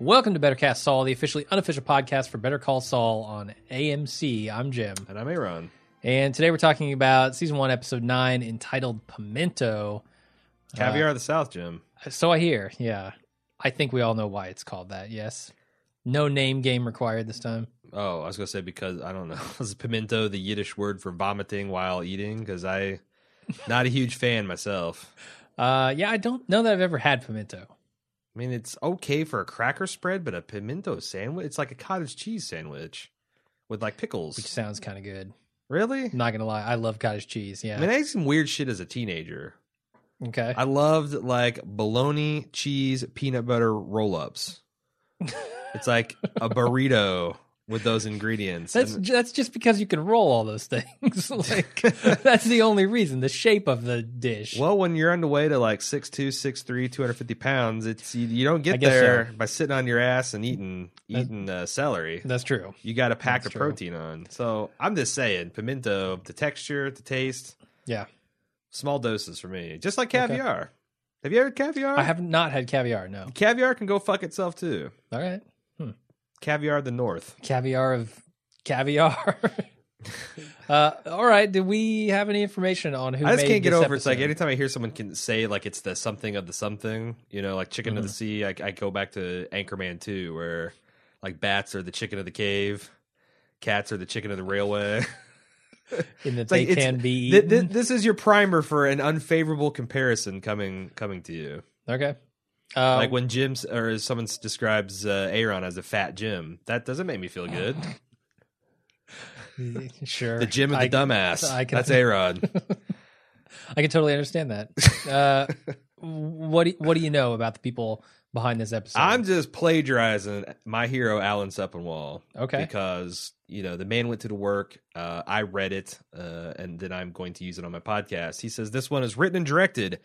Welcome to Better Cast Saul, the officially unofficial podcast for Better Call Saul on AMC. I'm Jim. And I'm Aaron. And today we're talking about season one, episode nine, entitled Pimento. Caviar of the South, Jim. So I hear, yeah. I think we all know why it's called that, yes. No name game required this time. Oh, I was gonna say because I don't know. Is pimento the Yiddish word for vomiting while eating? Because I, not a huge fan myself. Uh, yeah, I don't know that I've ever had pimento. I mean, it's okay for a cracker spread, but a pimento sandwich, it's like a cottage cheese sandwich with like pickles. Which sounds kind of good. Really? Not gonna lie, I love cottage cheese. Yeah. I mean, I ate some weird shit as a teenager. okay. I loved like bologna, cheese, peanut butter roll ups. it's like a burrito with those ingredients. That's And- that's just because you can roll all those things. like that's the only reason. The shape of the dish. Well, when you're on the way to like 6'2", 6'3", 250 pounds, it's you, you don't get there so. by sitting on your ass and eating eating uh, celery. That's true. You got to pack the protein on. So I'm just saying, pimento, the texture, the taste, Yeah. small doses for me. Just like caviar. Have you ever had caviar? I have not had caviar. No. Caviar can go fuck itself too. All right. Caviar of the North. Caviar of caviar. uh, all right. Do we have any information on who? I just made can't get over. It's like anytime I hear someone can say like it's the something of the something, you know, like chicken of the Mm-hmm. sea. I, I go back to Anchorman 2, where like bats are the chicken of the cave, cats are the chicken of the railway. in that like they can be Th- th- this is your primer for an unfavorable comparison coming coming to you. okay. Uh, like when Jim s- or someone describes uh, Aaron as a fat Jim, that doesn't make me feel good. sure. The Jim of the I, dumbass. I can- That's Aaron. I can totally understand that. Uh, what do, what do you know about the people behind this episode? I'm just plagiarizing my hero Alan Sepinwall. Okay. Because you know the man went to the work. Uh, I read it, uh, and then I'm going to use it on my podcast. He says this one is written and directed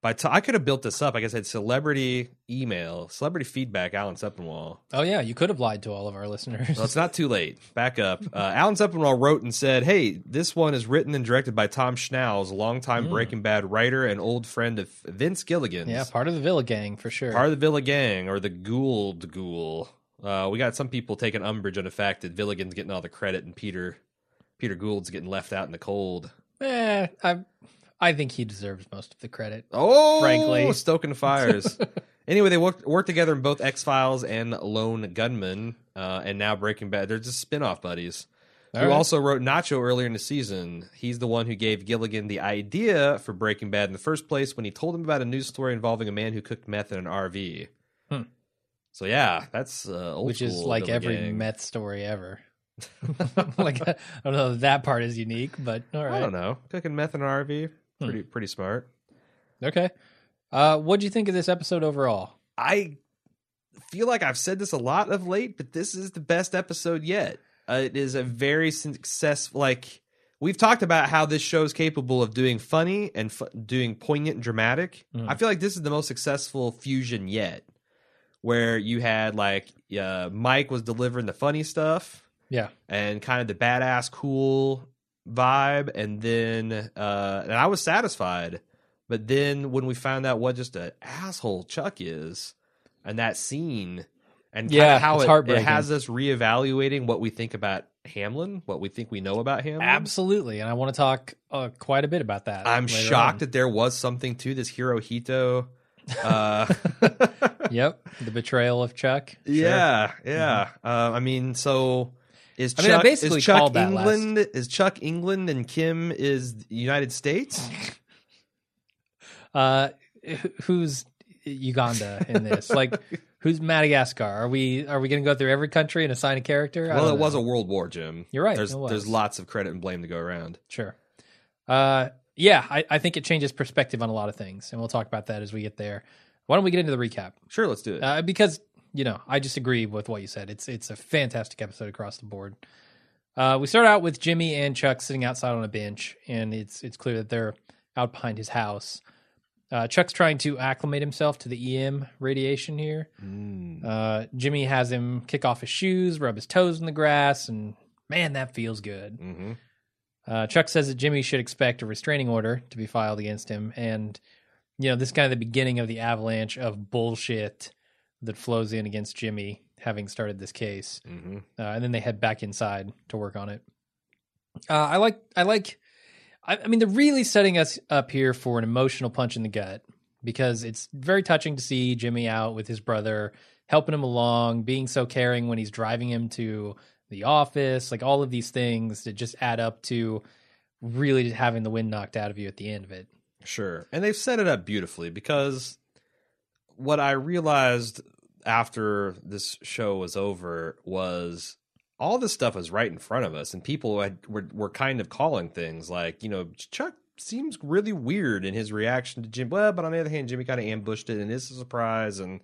by. T- I could have built this up. Like I said, celebrity email, celebrity feedback. Alan Sepinwall. oh yeah, you could have lied to all of our listeners. Well, it's not too late. Back up. Uh, Alan Sepinwall wrote and said, "Hey, this one is written and directed by Tom Schnauz, a longtime Breaking Bad writer and old friend of Vince Gilligan's. yeah, part of the Villa gang for sure. part of the Villa Gang or the Gould Ghoul. Uh, we got some people taking umbrage on the fact that Villigan's getting all the credit and Peter Peter Gould's getting left out in the cold. Eh, I I think he deserves most of the credit. Oh, Frankly. stoking fires. anyway, they worked worked together in both X Files and Lone Gunmen, uh, and now Breaking Bad. They're just spin off buddies. All who right. also wrote Nacho earlier in the season. He's the one who gave Gilligan the idea for Breaking Bad in the first place when he told him about a news story involving a man who cooked meth in an RV. Hmm. So yeah, that's uh, old which is like every Gilligan. meth story ever. like I don't know if that part is unique, but all I don't know, cooking meth in an RV, Hmm. pretty pretty smart. Okay. Uh, what do you think of this episode overall? I feel like I've said this a lot of late, but this is the best episode yet. Uh, it is a very successful. Like we've talked about how this show is capable of doing funny and fu- doing poignant and dramatic. Mhm. I feel like this is the most successful fusion yet, where you had like uh, Mike was delivering the funny stuff Yeah. and kind of the badass cool vibe and then uh and I was satisfied but then when we found out what just an asshole Chuck is and that scene and Yeah, how it, it has us reevaluating what we think about Hamlin, what we think we know about him. Absolutely. And I want to talk uh, quite a bit about that. I'm shocked on. that there was something to this Hirohito. Uh, Yep. The betrayal of Chuck. Sure. Yeah, yeah. Uh, I mean, so is I Chuck, mean, I basically is Chuck that last- England? Is Chuck England and Kim is the United States? Uh, who's Uganda in this? like, who's Madagascar? Are we are we going to go through every country and assign a character? I well, it was a world war, Jim. You're right, There's there's lots of credit and blame to go around. Sure. Uh, yeah, I, I think it changes perspective on a lot of things, and we'll talk about that as we get there. Why don't we get into the recap? Sure, let's do it. Uh, because you know, I just agree with what you said. It's it's a fantastic episode across the board. Uh, we start out with Jimmy and Chuck sitting outside on a bench, and it's it's clear that they're out behind his house. Uh, Chuck's trying to acclimate himself to the EM radiation here. Mm. Uh, Jimmy has him kick off his shoes, rub his toes in the grass, and man, that feels good. hmm Uh, Chuck says that Jimmy should expect a restraining order to be filed against him, and you know this is kind of the beginning of the avalanche of bullshit that flows in against Jimmy having started this case, hmm uh, and then they head back inside to work on it. Uh, I like, I like, I, I mean, they're really setting us up here for an emotional punch in the gut because it's very touching to see Jimmy out with his brother, helping him along, being so caring when he's driving him to the office, like all of these things that just add up to really having the wind knocked out of you at the end of it. Sure. And they've set it up beautifully because what I realized after this show was over was all this stuff was right in front of us and people had, were were kind of calling things like, you know, Chuck seems really weird in his reaction to Jim. Well, but on the other hand, Jimmy kind of ambushed it and it's a surprise and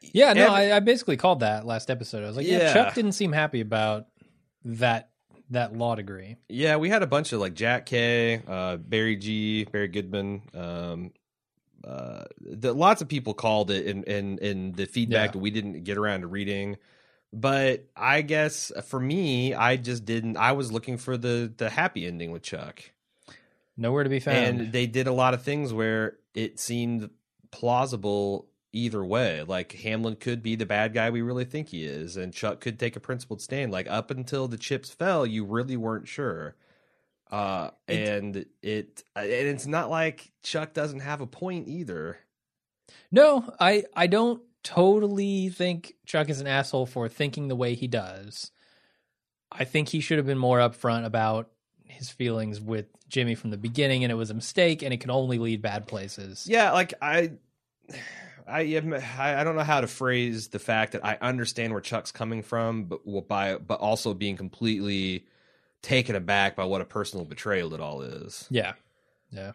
Yeah, no, Every- I, I basically called that last episode. I was like, yeah, Yeah. Chuck didn't seem happy about that that law degree. Yeah, we had a bunch of like Jack K, uh, Barry G, Barry Goodman. Um, uh, the, lots of people called it and in, in the feedback Yeah. that we didn't get around to reading. But I guess for me, I just didn't. I was looking for the the happy ending with Chuck, Nowhere to be found. and they did a lot of things where it seemed plausible either way. Like Hamlin could be the bad guy we really think he is, and Chuck could take a principled stand. Like up until the chips fell, you really weren't sure. Uh, and it and it's not like Chuck doesn't have a point either. no, I I don't totally think Chuck is an asshole for thinking the way he does. I think he should have been more upfront about his feelings with Jimmy from the beginning, and it was a mistake, and it can only lead bad places. Yeah, like I, I. I don't know how to phrase the fact that I understand where Chuck's coming from, but by but also being completely taken aback by what a personal betrayal it all is. Yeah, yeah,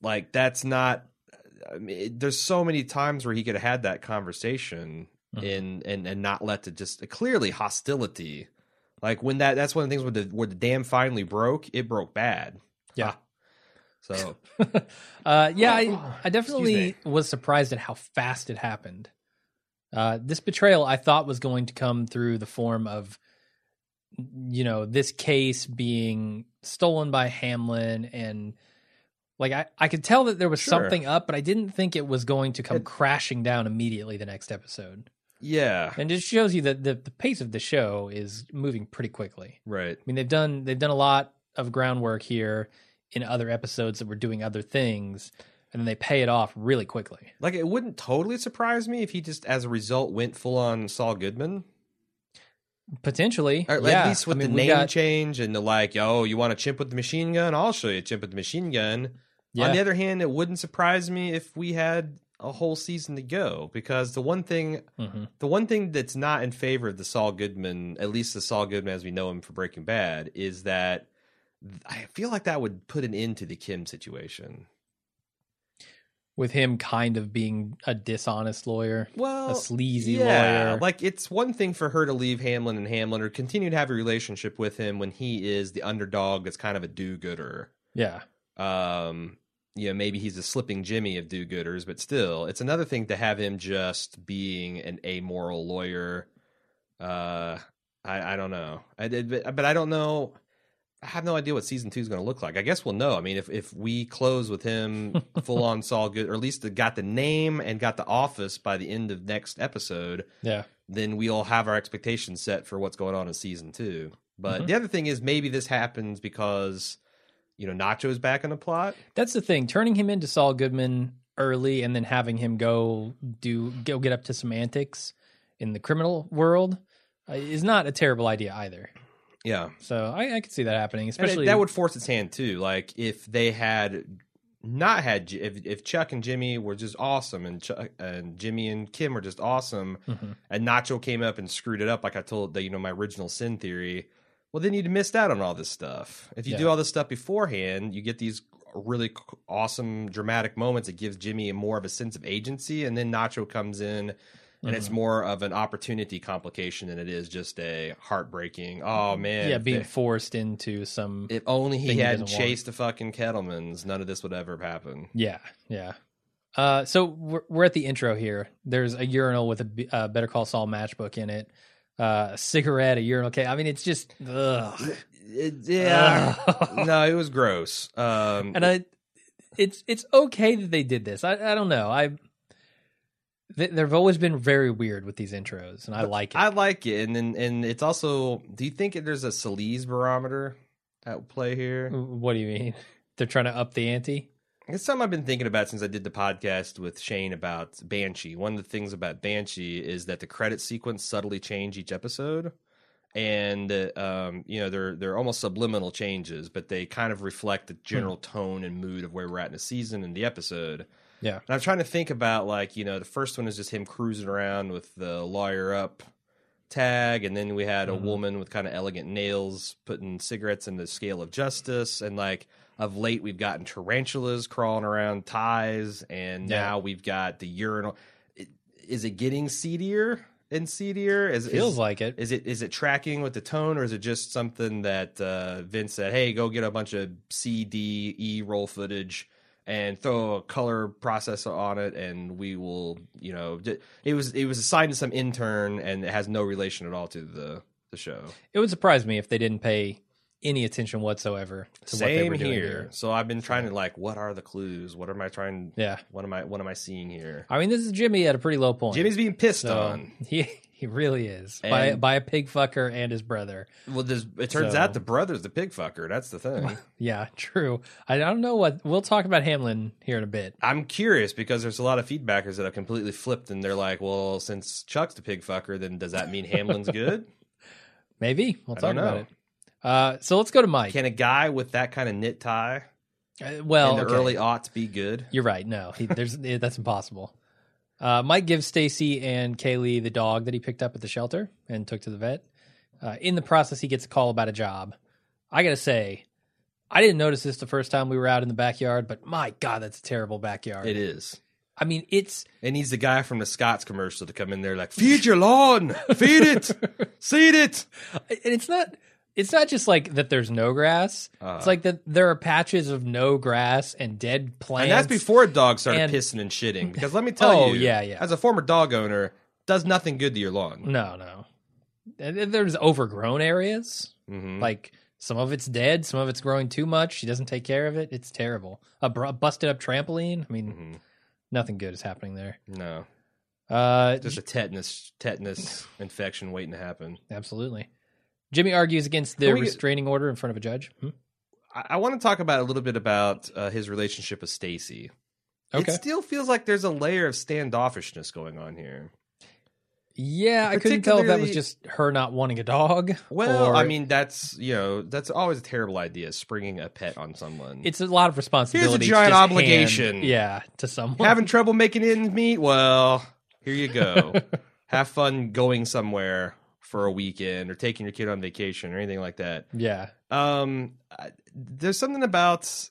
Like that's not. I mean, there's so many times where he could have had that conversation Mhm. in and and not let the just clearly hostility. Like when that that's one of the things where the where the dam finally broke, it broke bad. Yeah. Ah. So uh, yeah. I, I definitely was surprised at how fast it happened. Uh, this betrayal, I thought, was going to come through the form of, you know, this case being stolen by Hamlin, and like I, I could tell that there was Sure. something up, but I didn't think it was going to come It- crashing down immediately the next episode. yeah, And it shows you that the, the pace of the show is moving pretty quickly. right. I mean, they've done they've done a lot of groundwork here in other episodes that were doing other things, and then they pay it off really quickly. Like it wouldn't totally surprise me if he just, as a result, went full on Saul Goodman, Potentially, or yeah. at least with I mean, the name got- change and the like. Oh, you want a chimp with the machine gun? I'll show you a chimp with the machine gun. Yeah, On the other hand, it wouldn't surprise me if we had a whole season to go because the one thing, Mhm. the one thing that's not in favor of the Saul Goodman, at least the Saul Goodman as we know him for Breaking Bad, is that I feel like that would put an end to the Kim situation. With him kind of being a dishonest lawyer, Well, a sleazy yeah, lawyer. like it's one thing for her to leave Hamlin and Hamlin or continue to have a relationship with him when he is the underdog that's kind of a do-gooder. yeah, Um, you know, maybe he's a slipping Jimmy of do-gooders, but still, it's another thing to have him just being an amoral lawyer. Uh, I, I don't know, I did, but, but I don't know. I have no idea what season two is going to look like. I guess we'll know. I mean, if if we close with him full on Saul Good, or at least got the name and got the office by the end of next episode, yeah, then we'll have our expectations set for what's going on in season two. But Mhm. the other thing is maybe this happens because you know Nacho's back in the plot. that's the thing. Turning him into Saul Goodman early and then having him go do go get up to some antics in the criminal world uh, is not a terrible idea either. Yeah, So I, I could see that happening, and it- especially that would force its hand too. Like if they had not had if if Chuck and Jimmy were just awesome and Chuck and Jimmy and Kim were just awesome, Mhm. and Nacho came up and screwed it up like I told the you know my original sin theory. Well, then you'd missed out on all this stuff. If you do all this stuff beforehand, you get these really awesome dramatic moments. It gives Jimmy more of a sense of agency, and then Nacho comes in, and it's Mhm. more of an opportunity complication than it is just a heartbreaking. Oh man, yeah, being if- forced into some if only he hadn't doesn't want. chased the fucking Kettlemans, none of this would ever have happened. Yeah, yeah. Uh, so we're, we're at the intro here. There's a urinal with a uh, Better Call Saul matchbook in it, uh, a cigarette, a urinal cake. I mean, it's just ugh. It- yeah, Ugh. no, it was gross. Um, and I, it's it's okay that they did this. I I don't know. I They, they've always been very weird with these intros, and I like it. I like it, and then and it's also. Do you think there's a Salise barometer at play here? what do you mean? They're trying to up the ante. It's something I've been thinking about since I did the podcast with Shane about Banshee. One of the things about Banshee is that the credit sequence subtly change each episode, and uh, um, you know they're they're almost subliminal changes, but they kind of reflect the general tone and mood of where we're at in the season and the episode. Yeah. And I'm trying to think about like you know the first one is just him cruising around with the lawyer up tag, and then we had a Mhm. woman with kind of elegant nails putting cigarettes in the scale of justice, and like of late we've gotten tarantulas crawling around ties, and Yeah. now we've got the urinal. Is it getting seedier and seedier? Is, Feels is, like it. is it is it tracking with the tone, or is it just something that uh, Vince said, "Hey, go get a bunch of C, D, E roll footage and throw a color processor on it, and we will." You know, it was it was assigned to some intern, and it has no relation at all to the the show. It would surprise me if they didn't pay any attention whatsoever to what Same doing here. here. So I've been trying to like, what are the clues? What am I trying? Yeah. What am I? What am I seeing here? I mean, this is Jimmy at a pretty low point. Jimmy's being pissed so on. he he really is by And- by a pig fucker and his brother. Well, there's, it turns So- out the brother's the pig fucker. That's the thing. Yeah, true. I don't know what we'll talk about Hamlin here in a bit. I'm curious because there's a lot of feedbackers that have completely flipped and they're like, well, since Chuck's the pig fucker, then does that mean Hamlin's good? Maybe we'll talk about it. Uh, so let's go to Mike. Can a guy with that kind of knit tie Uh, well, in the okay. early aughts be good? You're right. No, he, there's that's impossible. Uh, Mike gives Stacy and Kaylee the dog that he picked up at the shelter and took to the vet. Uh, in the process, he gets a call about a job. I gotta say, I didn't notice this the first time we were out in the backyard, but my God, that's a terrible backyard. It is. I mean, it's It needs the guy from the Scott's commercial to come in there like, feed your lawn, feed it, seed it. and it's not. It's not just like that. There's no grass. Uh, it's like that there are patches of no grass and dead plants. and that's before dogs started and- pissing and shitting. Because let me tell Oh, you, yeah, yeah. as a former dog owner, does nothing good to your lawn. No, no. There's overgrown areas. Mhm. Like some of it's dead, some of it's growing too much. She doesn't take care of it. It's terrible. A br- busted up trampoline. I mean, Mhm. nothing good is happening there. No, Uh, just a tetanus tetanus infection waiting to happen. absolutely. Jimmy argues against the Can we get- restraining order in front of a judge. Hmm? I, I want to talk about a little bit about uh, his relationship with Stacy. Okay. It still feels like there's a layer of standoffishness going on here. Yeah, I couldn't tell if that was just her not wanting a dog. Well, or I mean, that's you know, that's always a terrible idea, springing a pet on someone. it's a lot of responsibility. a giant obligation. hand- yeah, to someone. having trouble making ends meet. Well, here you go. Have fun going somewhere for a weekend or taking your kid on vacation or anything like that. yeah, Um, I- there's something about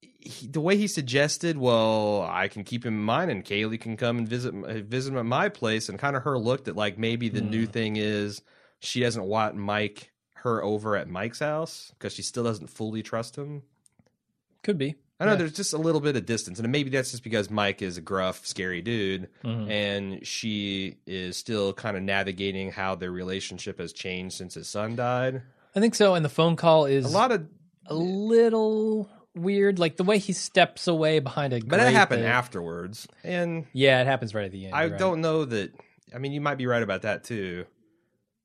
he, the way he suggested. Well, I can keep him in mind, and Kaylee can come and visit visit him at my place, and kind of her look that like maybe the new Hmm. thing is she doesn't want Mike her over at Mike's house because she still doesn't fully trust him. could be. I know Yeah. there's just a little bit of distance, and maybe that's just because Mike is a gruff, scary dude, Mhm. and she is still kind of navigating how their relationship has changed since his son died. I think so. And the phone call is A lot of, a little weird, like the way he steps away behind a. but that happened that- afterwards, and Yeah, it happens right at the end. I right. don't know that. I mean, you might be right about that too.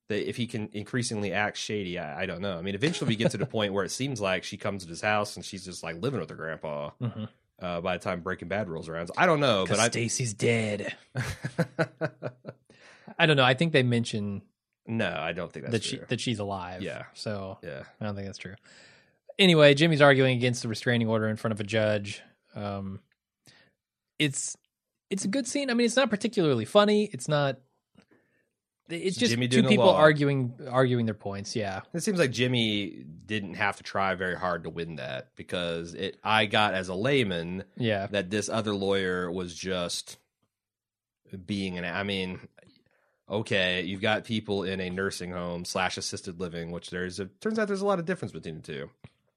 That if he can increasingly act shady, I, I don't know. I mean, eventually we get to the point where it seems like she comes to his house and she's just like living with her grandpa. Mhm. Uh, by the time Breaking Bad rolls around, So I don't know, but. Stacy's dead. I don't know. I think they mention no, I don't think that's that she true. that she's alive. Yeah. So yeah. I don't think that's true. Anyway, Jimmy's arguing against the restraining order in front of a judge. Um, it's it's a good scene. I mean, it's not particularly funny. It's not. It's just Jimmy two people arguing arguing their points. Yeah, It seems like Jimmy didn't have to try very hard to win that because it. I got as a layman yeah, that this other lawyer was just being an. I mean, okay, you've got people in a nursing home slash assisted living, which there's a turns out there's a lot of difference between the two.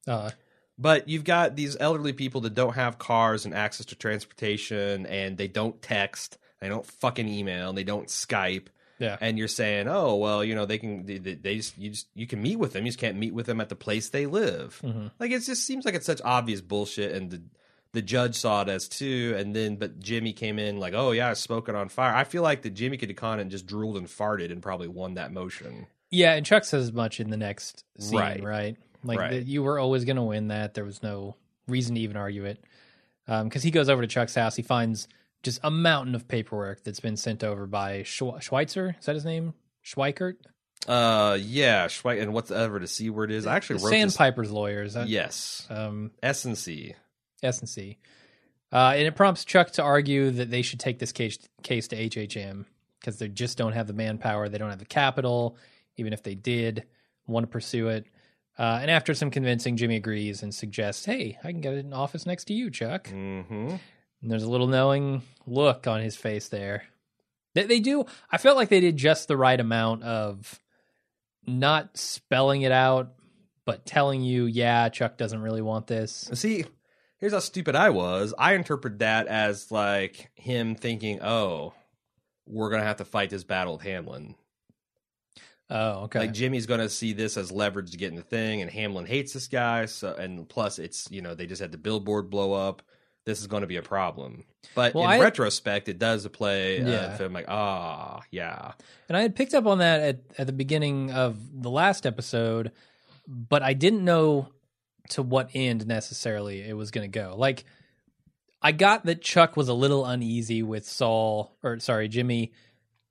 uh, But you've got these elderly people that don't have cars and access to transportation, and they don't text, they don't fucking email, and they don't Skype. Yeah. and you're saying, oh well, you know they can they, they just you just you can meet with them, you just can't meet with them at the place they live. Mhm. Like it just seems like it's such obvious bullshit, and the the judge saw it as too, and then but Jimmy came in like, oh yeah, smoking on fire. I feel like that Jimmy could have gone and just drooled and farted and probably won that motion. Yeah, and Chuck says as much in the next scene, Right. right? Like Right. that you were always going to win that. There was no reason to even argue it. Because he goes over to Chuck's house, he finds just a mountain of paperwork that's been sent over by Schwe- Schweitzer. Is that his name? Schweikart? Uh, yeah, Schwe- and whatever the c word is. I actually wrote this. Sandpiper's lawyers. That, Yes, Um, S and C. S and C. Uh, and it prompts Chuck to argue that they should take this case case to HHM because they just don't have the manpower, they don't have the capital. Even if they did want to pursue it, uh, and after some convincing, Jimmy agrees and suggests, "Hey, I can get an office next to you, Chuck." Mm-hmm. And there's a little knowing look on his face there. They, they do. I felt like they did just the right amount of not spelling it out, but telling you, "Yeah, Chuck doesn't really want this." See, here's how stupid I was. I interpret that as like him thinking, "Oh, we're gonna have to fight this battle with Hamlin." Oh, okay. Like Jimmy's gonna see this as leverage to get in the thing, and Hamlin hates this guy. So, and plus, it's you know they just had the billboard blow up. This is going to be a problem. But Well, in I- retrospect, it does play. Uh, Yeah. film like, ah, yeah, And I had picked up on that at, at the beginning of the last episode, but I didn't know to what end necessarily it was going to go. Like, I got that Chuck was a little uneasy with Saul, or sorry, Jimmy,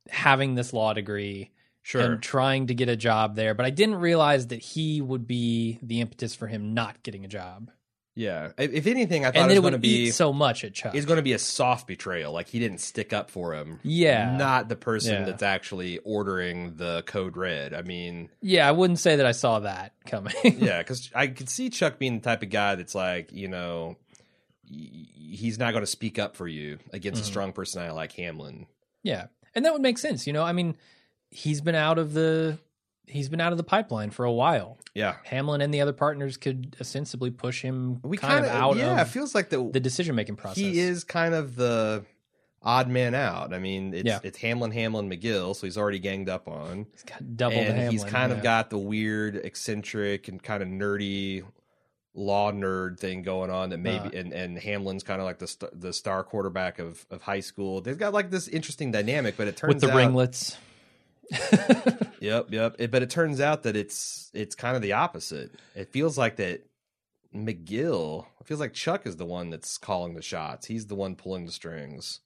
having this law degree sure. and trying to get a job there, but I didn't realize that he would be the impetus for him not getting a job. Yeah. If anything, I thought And it was going to be so much at Chuck. it's going to be a soft betrayal. Like he didn't stick up for him. Yeah. not the person Yeah. that's actually ordering the code red. I mean, yeah, I wouldn't say that I saw that coming. yeah, because I could see Chuck being the type of guy that's like, you know, he's not going to speak up for you against Mhm. a strong personality like Hamlin. Yeah. And that would make sense, you know. I mean, he's been out of the he's been out of the pipeline for a while. Yeah, Hamlin and the other partners could ostensibly push him we kind of out yeah. it feels like the, the decision making process. he is kind of the odd man out. I mean, it's Yeah. it's Hamlin, Hamlin, McGill, so he's already ganged up on. He's got double the and Hamlin. he's kind of got the weird, eccentric, and kind of nerdy law nerd thing going on that maybe Uh. and and Hamlin's kind of like the st- the star quarterback of of high school. They've got like this interesting dynamic, but it turns with the out, ringlets. Yep, yep. It, but it turns out that it's it's kind of the opposite. It feels like that McGill. It feels like Chuck is the one that's calling the shots. He's the one pulling the strings.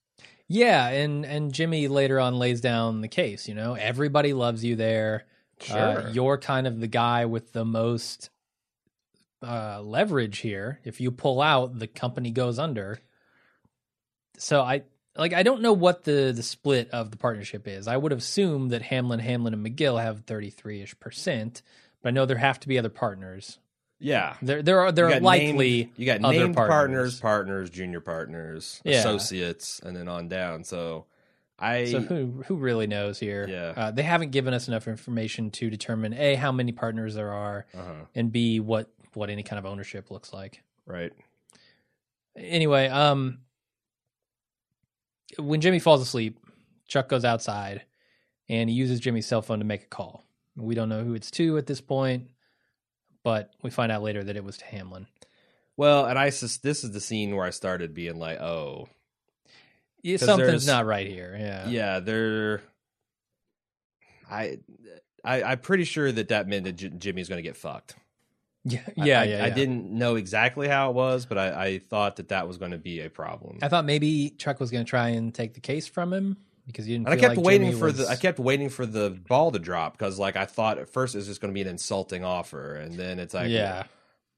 yeah, and and Jimmy later on lays down the case, you know. Everybody loves you there. Uh, you're kind of the guy with the most uh, leverage here. If you pull out, the company goes under. So I like I don't know what the the split of the partnership is. I would assume that Hamlin, Hamlin, and McGill have thirty three ish percent, but I know there have to be other partners. yeah. There there are there are likely named, you got other named partners. partners, partners, junior partners, Yeah. associates, and then on down. So I so who who really knows here? Yeah. Uh, they haven't given us enough information to determine a how many partners there are, uh-huh, and b what what any kind of ownership looks like. right. Anyway, um, when Jimmy falls asleep, Chuck goes outside and he uses Jimmy's cell phone to make a call. We don't know who it's to at this point, but we find out later that it was to Hamlin. Well, and I sus- this is the scene where I started being like, oh, Yeah, something's not right here. Yeah. yeah, they're. I, I I'm pretty sure that that meant that J- Jimmy's going to get fucked. Yeah. I- Yeah. I, yeah, I didn't know exactly how it was, but I, I thought that that was going to be a problem. I thought maybe Chuck was going to try and take the case from him because you didn't. and I kept like waiting Jimmy for was- the I kept waiting for the ball to drop because like I thought at first it was just going to be an insulting offer, and then it's like yeah.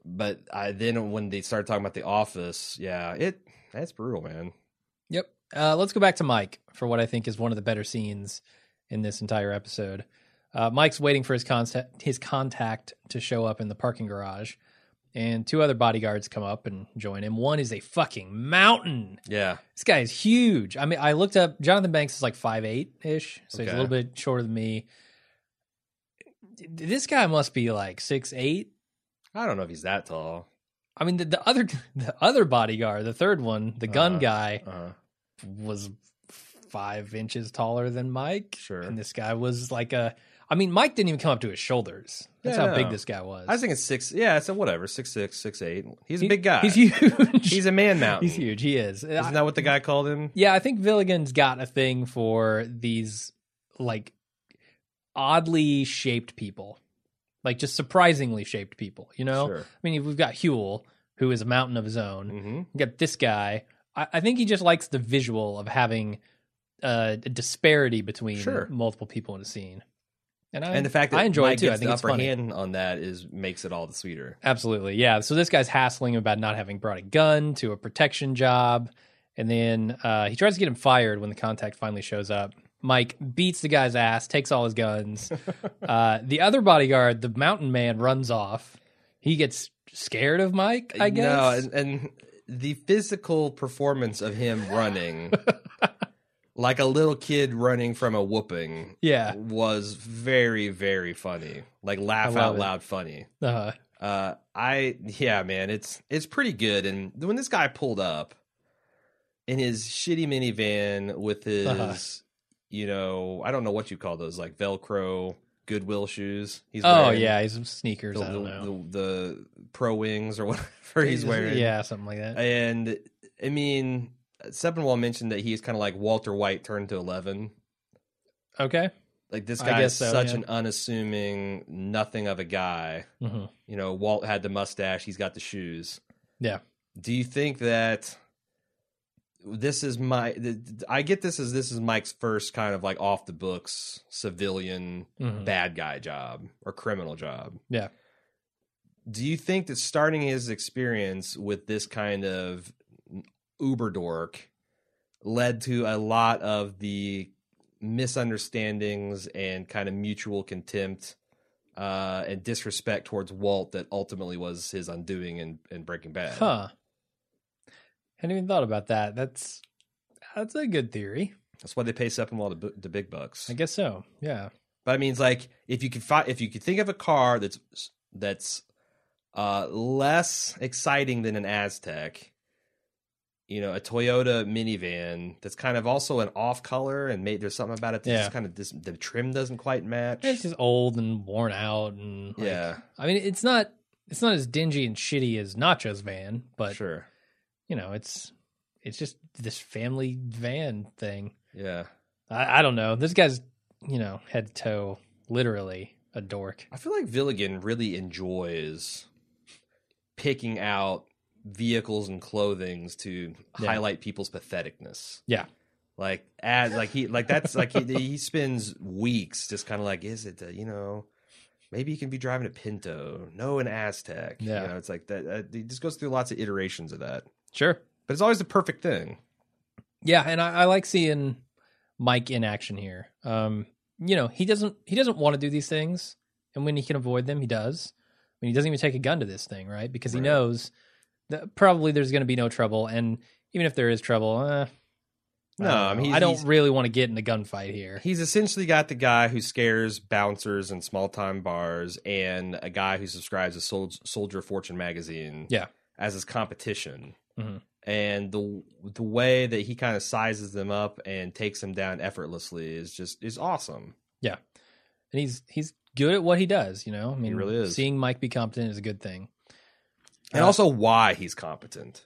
But I then when they started talking about the office, yeah, it that's brutal, man. Yep. Uh, let's go back to Mike for what I think is one of the better scenes in this entire episode. Uh, Mike's waiting for his contact, his contact to show up in the parking garage, and two other bodyguards come up and join him. One is a fucking mountain. Yeah, This guy is huge. I mean, I looked up. Jonathan Banks is like five eight ish, so he's a little bit shorter than me. This guy must be like six eight. I don't know if he's that tall. I mean, the, the other the other bodyguard, the third one, the gun Uh-huh. guy, Uh, was five inches taller than Mike. Sure. And this guy was like a, I mean, Mike didn't even come up to his shoulders. That's Yeah, how big this guy was. I was thinking six. Yeah, so whatever, six six, six eight. He's a big guy. He's huge. He's a man mountain. He's huge. He is. Isn't that what the guy called him? Yeah, I think Villigan's got a thing for these like oddly shaped people, like just surprisingly shaped people. You know, Sure. I mean, we've got Huell, who is a mountain of his own. hmm We got this guy. I, I think he just likes the visual of having uh, a disparity between Sure. multiple people in a scene. And, I, And the fact that I enjoy Mike it too. gets I think the it's upper funny. hand on that is makes it all the sweeter. Absolutely. Yeah. So this guy's hassling him about not having brought a gun to a protection job. And then uh, he tries to get him fired when the contact finally shows up. Mike beats the guy's ass, takes all his guns. uh, the other bodyguard, the mountain man, runs off. He gets scared of Mike, I guess. No, and, and the physical performance of him running, like a little kid running from a whooping, yeah. was very, very funny. Like laugh out it. loud funny. Uh, huh. Uh, I yeah, man, it's it's pretty good. And when this guy pulled up in his shitty minivan with his, Uh-huh. you know, I don't know what you call those, like Velcro Goodwill shoes. He's oh, yeah. He's some sneakers. the, I don't the, know. the, the pro wings or whatever he's wearing. Yeah, something like that. and I mean, Sepinwall mentioned that he's kind of like Walter White turned to eleven. Okay. Like this guy is so, such yeah. an unassuming, nothing of a guy. hmm You know, Walt had the mustache, he's got the shoes. Yeah. Do you think that this is my? I get this as this is Mike's first kind of like off the books civilian hmm bad guy job or criminal job. Yeah. Do you think that starting his experience with this kind of uber dork led to a lot of the misunderstandings and kind of mutual contempt uh, and disrespect towards Walt that ultimately was his undoing in, in Breaking Bad? Huh. Hadn't even thought about that. That's that's a good theory. That's why they pay Sepinwall the, the big bucks. I guess so. Yeah. But I mean, it's like if you could fi- if you could think of a car that's that's uh, less exciting than an Aztek, you know, a Toyota minivan that's kind of also an off color and made there's something about it that's Yeah. just kind of dis- the trim doesn't quite match. It's just old and worn out and like, yeah, I mean, it's not it's not as dingy and shitty as Nacho's van, but sure, you know, it's it's just this family van thing. yeah. I, I don't know. This guy's you know head to toe literally a dork. I feel like Villigan really enjoys picking out vehicles and clothings to Yeah. highlight people's patheticness. Yeah. Like as like he like that's like he he spends weeks just kind of like is it the, you know maybe he can be driving a Pinto no an Aztek Yeah. you know it's like that uh, he just goes through lots of iterations of that Sure. but it's always the perfect thing Yeah, and I, I like seeing Mike in action here. Um, you know, he doesn't he doesn't want to do these things, and when he can avoid them, he does. I mean, he doesn't even take a gun to this thing, right? Because he Right. knows that probably there's going to be no trouble, and even if there is trouble, eh, No, I mean, I don't really want to get in a gunfight here. he's essentially got the guy who scares bouncers and small time bars and a guy who subscribes to Sol- Soldier of Fortune magazine Yeah. as his competition Mhm. and the the way that he kind of sizes them up and takes them down effortlessly is just is awesome Yeah, and he's he's good at what he does. You know, I mean, really is. Seeing Mike be competent is a good thing. And Uh, also why he's competent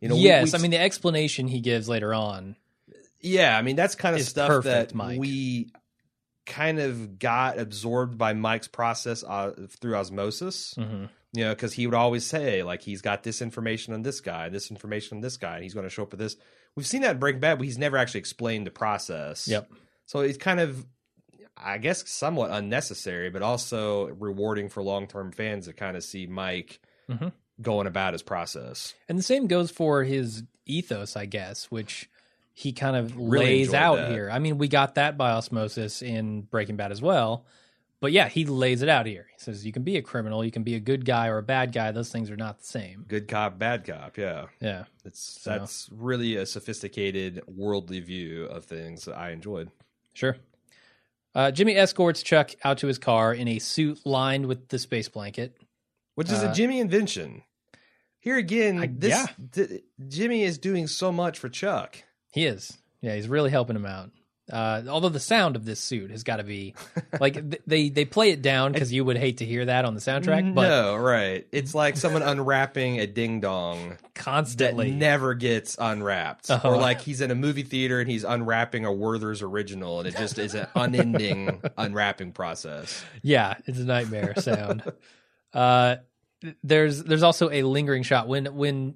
you know yes, we- I mean the explanation he gives later on. Yeah, I mean that's kind of stuff perfect, that Mike. we kind of got absorbed by Mike's process uh, through osmosis. hmm You know, because he would always say like he's got this information on this guy, this information on this guy, and he's going to show up with this. We've seen that in Breaking Bad, but he's never actually explained the process. Yep. So it's kind of, I guess, somewhat unnecessary, but also rewarding for long term fans to kind of see Mike Mhm. Going about his process. And the same goes for his ethos, I guess, which he kind of Really lays out that. here. I mean, we got that by osmosis in Breaking Bad as well. But yeah, he lays it out here. He says you can be a criminal, you can be a good guy or a bad guy. Those things are not the same. Good cop, bad cop. Yeah. Yeah, It's So- that's really a sophisticated worldly view of things that I enjoyed. sure. Uh, Jimmy escorts Chuck out to his car in a suit lined with the space blanket. Which is Uh, a Jimmy invention. Here again, I- this yeah. Jimmy is doing so much for Chuck. He is. Yeah, he's really helping him out. Uh, although the sound of this suit has got to be like th- they they play it down because you would hate to hear that on the soundtrack, but no, right. It's like someone unwrapping a ding dong that constantly. never gets unwrapped. Uh-huh. Or like he's in a movie theater and he's unwrapping a Werther's original and it just is an unending unwrapping process. Yeah, it's a nightmare sound. uh, there's there's also a lingering shot when when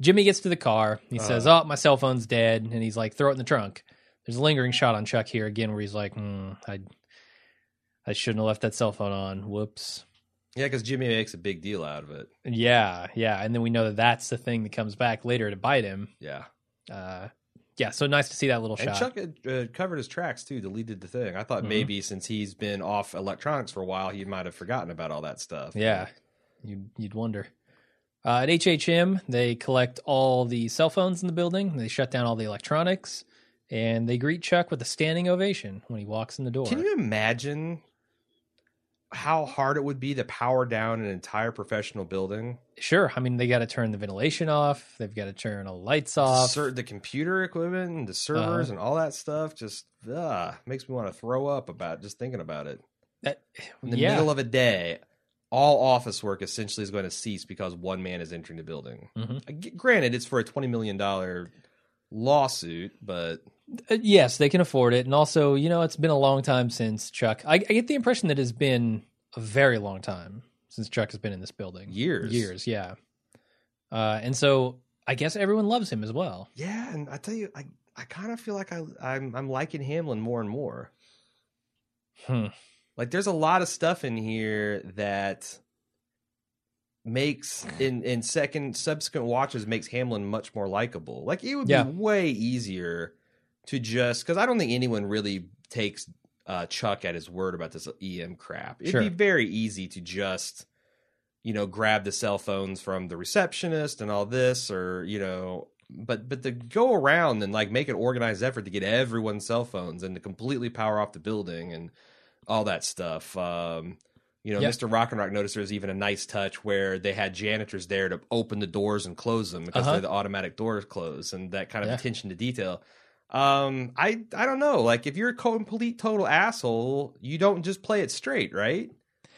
Jimmy gets to the car. He says, "Oh, my cell phone's dead," and he's like, "Throw it in the trunk." There's a lingering shot on Chuck here again, where he's like, hmm, "I I shouldn't have left that cell phone on. Whoops." Yeah, because Jimmy makes a big deal out of it. Yeah, yeah, and then we know that that's the thing that comes back later to bite him. Yeah. Uh, yeah, so nice to see that little And shot. Chuck had, uh, covered his tracks too, deleted the thing. I thought Mhm. maybe since he's been off electronics for a while, he might have forgotten about all that stuff. Yeah, you'd you'd wonder. Uh, at HHM, they collect all the cell phones in the building. They shut down all the electronics, and they greet Chuck with a standing ovation when he walks in the door. Can you imagine how hard it would be to power down an entire professional building? Sure. I mean, they got to turn the ventilation off. They've got to turn all the lights off. Cer- the computer equipment and the servers Uh-huh. and all that stuff just uh, makes me want to throw up about just thinking about it. That- In the yeah. middle of a day, all office work essentially is going to cease because one man is entering the building. Mhm. Uh, Granted, it's for a twenty million dollar lawsuit, but Uh, yes, they can afford it. And also, you know, it's been a long time since Chuck. I, I get the impression that it's been a very long time since Chuck has been in this building. years, Years, yeah. Uh, and so I guess everyone loves him as well. Yeah, and I tell you, I I kind of feel like I I'm I'm liking Hamlin more and more. Hmm. Like there's a lot of stuff in here that makes in in second subsequent watches makes Hamlin much more likable. Like it would Yeah. be way easier to just because I don't think anyone really takes uh, Chuck at his word about this EM crap. It'd Sure. be very easy to just you know grab the cell phones from the receptionist and all this or you know but but to go around and like make an organized effort to get everyone's cell phones and to completely power off the building and all that stuff um you know Yeah. mr rock and rock noticed there was even a nice touch where they had janitors there to open the doors and close them because Uh-huh. the automatic doors close and that kind of Yeah. attention to detail um i i don't know like if you're a complete total asshole you don't just play it straight right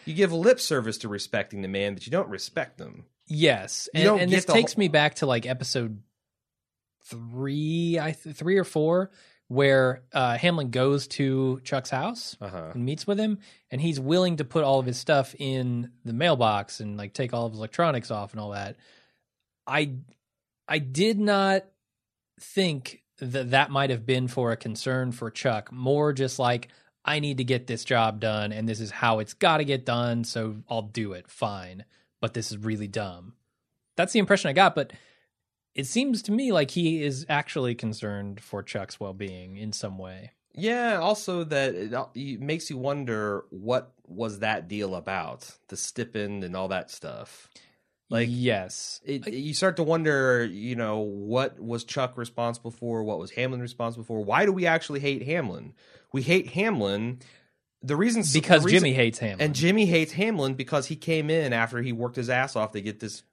you give lip service to respecting the man but you don't respect them Yes, You and, and this takes whole- me back to like episode three, I th- three or four, where uh, Hamlin goes to Chuck's house uh-huh and meets with him, and he's willing to put all of his stuff in the mailbox and like take all of his electronics off and all that. I I did not think that that might have been for a concern for Chuck, more just like I need to get this job done and this is how it's got to get done, so I'll do it. Fine. But this is really dumb. That's the impression I got, but it seems to me like he is actually concerned for Chuck's well-being in some way. Yeah, also that it, uh, it makes you wonder what was that deal about, the stipend and all that stuff. Like yes. it, you start to wonder, you know, what was Chuck responsible for? What was Hamlin responsible for? Why do we actually hate Hamlin? We hate Hamlin. The reason because the reason- Jimmy hates Hamlin. and Jimmy hates Hamlin because he came in after he worked his ass off to get this,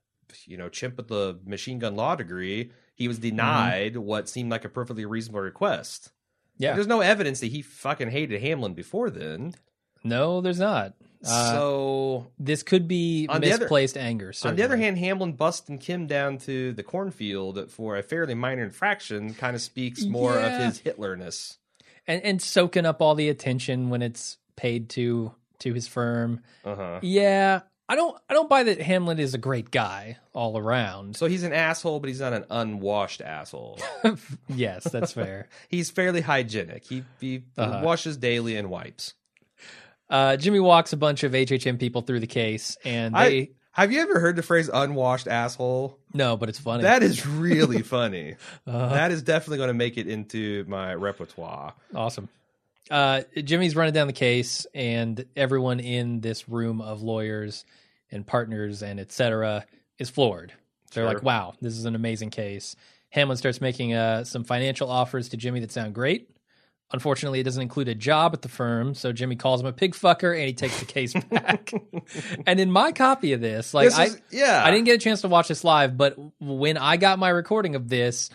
you know, chimp with the machine gun law degree. He was denied what seemed like a perfectly reasonable request. yeah. There's no evidence that he fucking hated Hamlin before then. No, there's not. Uh, so this could be On the other- misplaced anger. on the other hand, Hamlin busting Kim down to the cornfield for a fairly minor infraction kind of speaks more Yeah. of his Hitlerness. and and soaking up all the attention when it's paid to to his firm. Uh huh. Yeah, I don't I don't buy that Hamlin is a great guy all around. So he's an asshole, but he's not an unwashed asshole. yes, that's fair. he's fairly hygienic. He, he Uh-huh. washes daily and wipes. Uh, Jimmy walks a bunch of HHM people through the case, and I- Have you ever heard the phrase unwashed asshole? no, but it's funny. That is really funny. Uh, that is definitely going to make it into my repertoire. Awesome. Uh, Jimmy's running down the case, and everyone in this room of lawyers and partners and et cetera is floored. They're Sure. like, "Wow, this is an amazing case." Hamlin starts making uh, some financial offers to Jimmy that sound great. Unfortunately, it doesn't include a job at the firm, so Jimmy calls him a pig fucker, and he takes the case back. and in my copy of this, like This I, is- yeah, I didn't get a chance to watch this live, but when I got my recording of this,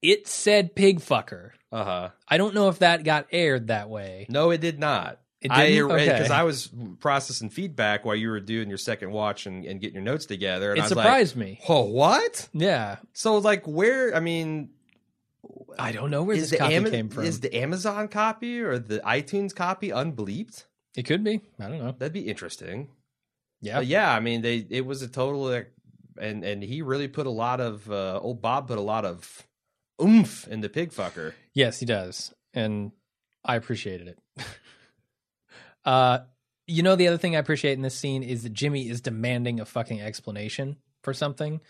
it said pig fucker. Uh huh. I don't know if that got aired that way. No, it did not. It didn't? because Okay. I was processing feedback while you were doing your second watch and, and getting your notes together, and It I was surprised me. "Oh, what?" Yeah, So, like, where? I mean, I don't know where is this the copy Ama- came from. is the Amazon copy or the iTunes copy unbleeped? it could be. I don't know. That'd be interesting. Yeah, But yeah, I mean, they it was a total, like, and and he really put a lot of uh, old Bob put a lot of oomph in the pig fucker. Yes, he does, and I appreciated it. uh, you know, the other thing I appreciate in this scene is that Jimmy is demanding a fucking explanation for something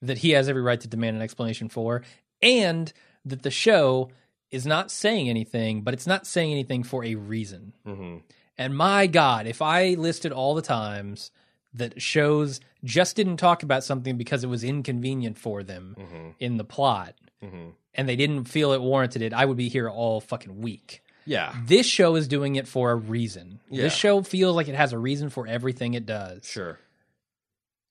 that he has every right to demand an explanation for, and that the show is not saying anything, but it's not saying anything for a reason. hmm And my God, if I listed all the times that shows just didn't talk about something because it was inconvenient for them hmm in the plot, hmm and they didn't feel it warranted it, I would be here all fucking week. Yeah, This show is doing it for a reason. Yeah. This show feels like it has a reason for everything it does. sure.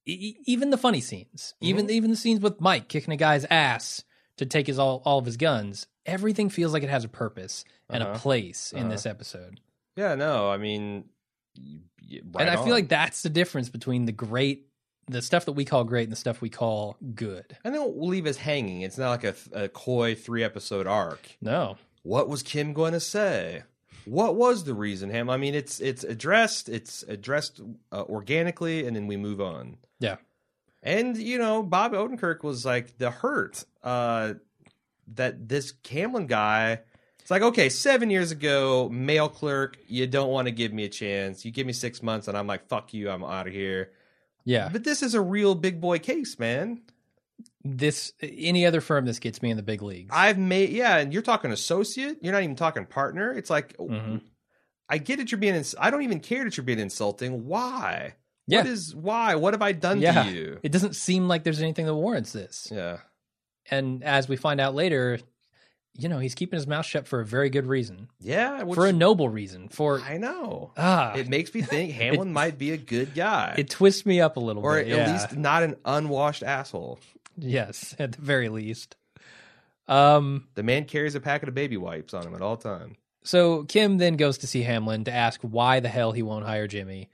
E- even the funny scenes, Mm-hmm. even even the scenes with Mike kicking a guy's ass to take his all, all of his guns, everything feels like it has a purpose and a Uh-huh. place in Uh-huh. this episode. Yeah, no, I mean, right and I on. feel like that's the difference between the great, the stuff that we call great, and the stuff we call good. and then we'll leave us hanging. It's not like a, a coy three episode arc. No, What was Kim going to say? What was the reason, Ham? I mean, it's it's addressed. It's addressed uh, organically, and then we move on. yeah, And you know, Bob Odenkirk was like the hurt uh, that this Hamlin guy. It's like okay, seven years ago, mail clerk. You don't want to give me a chance. You give me six months, and I'm like, fuck you. I'm out of here. Yeah. But this is a real big boy case, man. This any other firm, this gets me in the big leagues. I've made yeah, and you're talking associate. You're not even talking partner. It's like Mhm. I get that you're being. Ins- I don't even care that you're being insulting. Why? Yeah. What is why? What have I done Yeah. to you? it doesn't seem like there's anything that warrants this. Yeah. And as we find out later, you know, he's keeping his mouth shut for a very good reason, Yeah. which- for a noble reason. For I know. ah, It it, makes me think Hamlin might be a good guy, It twists me up a little bit. or bit. at yeah. least not an unwashed asshole. yes, at the very least. Um. The man carries a packet of baby wipes on him at all time. So Kim then goes to see Hamlin to ask why the hell he won't hire Jimmy.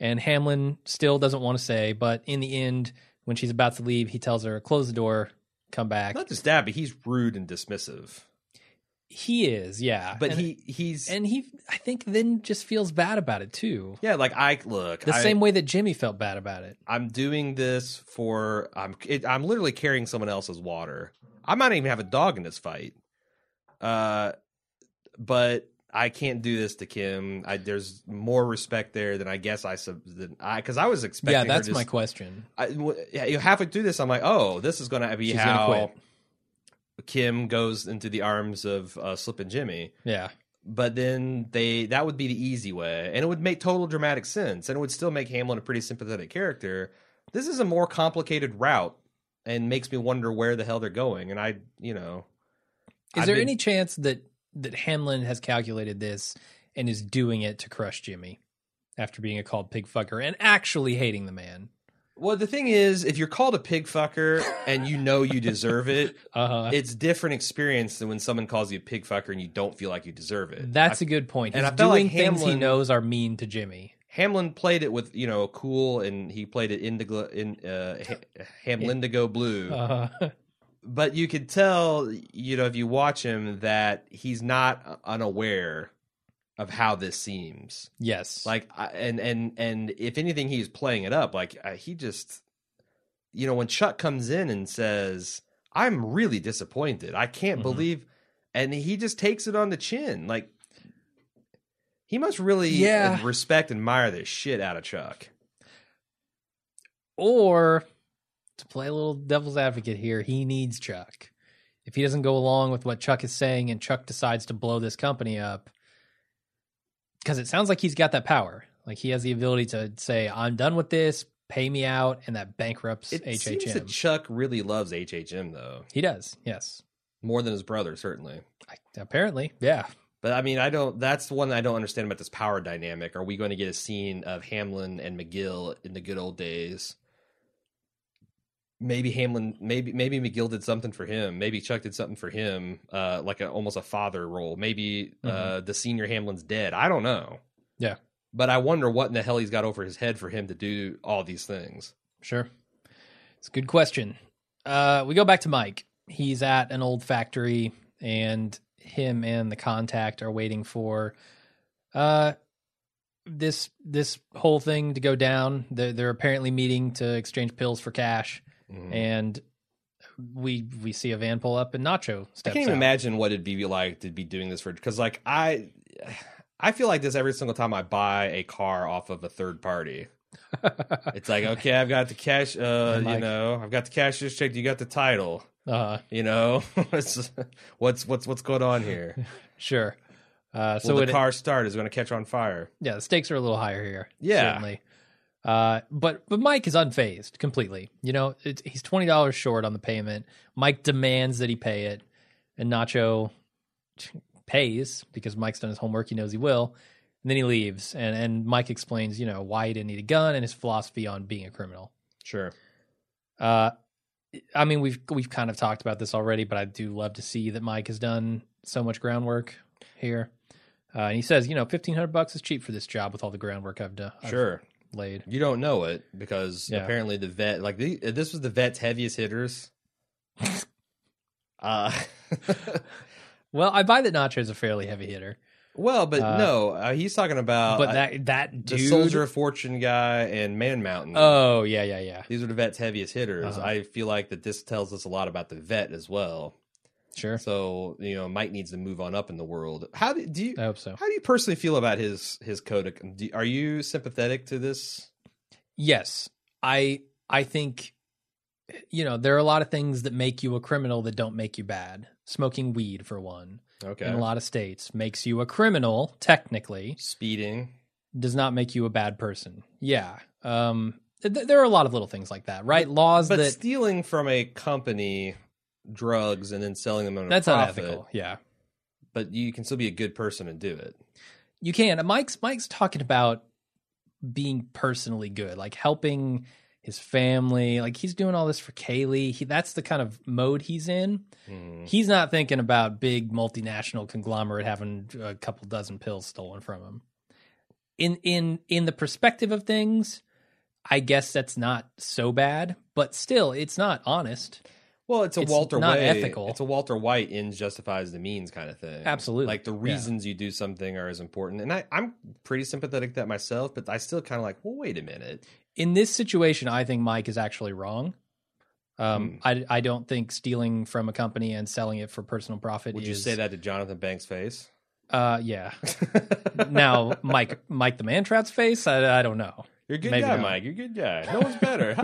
And Hamlin still doesn't want to say, but in the end, when she's about to leave, he tells her, close the door, come back. Not just that, but he's rude and dismissive. he is, yeah. But and, he he's and he I think then just feels bad about it too. yeah. Like I look The I, same way that Jimmy felt bad about it. I'm doing this for I'm it, I'm literally carrying someone else's water. I might even have a dog in this fight. Uh, but I can't do this to Kim. I, there's more respect there than I guess I sub than I because I was expecting. Yeah, that's just- my question. I, w- halfway through this, I'm like, oh, this is going to be She's how. Kim goes into the arms of uh, Slippin' Jimmy. Yeah. But then they that would be the easy way, and it would make total dramatic sense, and it would still make Hamlin a pretty sympathetic character. This is a more complicated route, and makes me wonder where the hell they're going. And I, you know, Is I've there been- any chance that that Hamlin has calculated this and is doing it to crush Jimmy after being a called pig fucker and actually hating the man? Well, the thing is, if you're called a pig fucker and you know you deserve it, Uh-huh. it's different experience than when someone calls you a pig fucker and you don't feel like you deserve it. That's a good point. and He's I like doing things he knows are mean to Jimmy. Hamlin played it with you know cool, and he played it indigo in uh, ha- Hamlindigo blue. Uh, but you could tell, you know, if you watch him, that he's not unaware of how this seems. yes. Like, and and and if anything, he's playing it up. Like he just, you know, when Chuck comes in and says, "I'm really disappointed. I can't Mhm. believe," and he just takes it on the chin, like. He must really Yeah. respect and admire the shit out of Chuck. or to play a little devil's advocate here, he needs Chuck. If he doesn't go along with what Chuck is saying and Chuck decides to blow this company up, because it sounds like he's got that power. Like he has the ability to say, I'm done with this, pay me out, and that bankrupts It seems that HHM. Chuck really loves HHM though, he does, yes. more than his brother certainly. I, apparently, yeah. But I mean, I don't. That's the one I don't understand about this power dynamic. Are we going to get a scene of Hamlin and McGill in the good old days? Maybe Hamlin, maybe maybe McGill did something for him. Maybe Chuck did something for him, uh, like a, almost a father role. Maybe uh, the senior Hamlin's dead. I don't know. Yeah. But I wonder what in the hell he's got over his head for him to do all these things. Sure. It's a good question. Uh, we go back to Mike. He's at an old factory, and him and the contact are waiting for uh, this this whole thing to go down. They're, they're apparently meeting to exchange pills for cash, Mhm. and we we see a van pull up, and Nacho I can't even out. imagine what it'd be like to be doing this for because, like, I I feel like this every single time I buy a car off of a third party. It's like, okay, I've got the cash. Uh, Hey, you know, I've got the cash this check. You got the title. uh, You know, what's what's what's going on here? sure. Uh, So so the it, car start is going to catch on fire. yeah, the stakes are a little higher here. Yeah. certainly. Uh, but but Mike is unfazed completely. You know, it's, he's twenty dollars short on the payment. Mike demands that he pay it, and Nacho pays because Mike's done his homework. He knows he will, and then he leaves. And and Mike explains, you know, why he didn't need a gun and his philosophy on being a criminal. Sure. Uh, I mean, we've we've kind of talked about this already, but I do love to see that Mike has done so much groundwork here. Uh, and he says, you know, fifteen hundred bucks is cheap for this job with all the groundwork I've done. Sure. Laid. You don't know it because Yeah. apparently the vet, like the, this was the vet's heaviest hitters. uh, Well, I buy that Nacho's a fairly heavy hitter, well, but Uh, no, uh, he's talking about but uh, that that the dude. Soldier of Fortune guy and Man Mountain. Oh yeah, yeah, yeah. These are the vet's heaviest hitters. Uh-huh. I feel like that this tells us a lot about the vet as well. Sure, So you know, Mike needs to move on up in the world. How do, do you? I hope so. How do you personally feel about his his code? do- Are you sympathetic to this? Yes, I I think you know there are a lot of things that make you a criminal that don't make you bad. Smoking weed, for one, Okay. in a lot of states, makes you a criminal. Technically, Speeding. does not make you a bad person. Yeah. Um. Th- there are a lot of little things like that, right? Laws But that stealing from a company drugs and then selling them on a that's profit, unethical. Yeah. but you can still be a good person and do it. You can. Mike's Mike's talking about being personally good, like helping his family. Like he's doing all this for Kaylee. He, that's the kind of mode he's in. Mm. He's not thinking about big multinational conglomerate having a couple dozen pills stolen from him. In in in the perspective of things, I guess that's not so bad, but still, it's not honest. Well, it's a It's Walter not White. ethical. It's a Walter White ends justifies the means kind of thing. Absolutely. Like the Yeah. reasons you do something are as important. And I, I'm pretty sympathetic to that myself, but I still kind of like, well, wait a minute. in this situation, I think Mike is actually wrong. Um, Hmm. I, I don't think stealing from a company and selling it for personal profit. Would is, you say that to Jonathan Banks' face? Uh, yeah. now, Mike, Mike the Mantrap's face. I, I don't know. You're a good Maybe guy, not. Mike. You're a good guy. No one's better.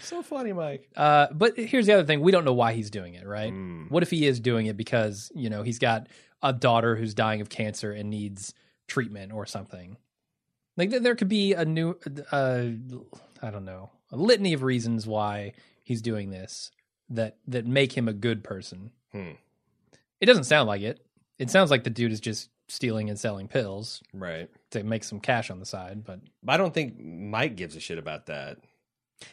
So funny, Mike. Uh, but here's the other thing: we don't know why he's doing it, right? Mm. What if he is doing it because you know he's got a daughter who's dying of cancer and needs treatment or something? Like there- could be a new, uh, I don't know, a litany of reasons why he's doing this that that make him a good person. Hmm. It doesn't sound like it. It sounds like the dude is just stealing and selling pills Right. to make some cash on the side. But I don't think Mike gives a shit about that.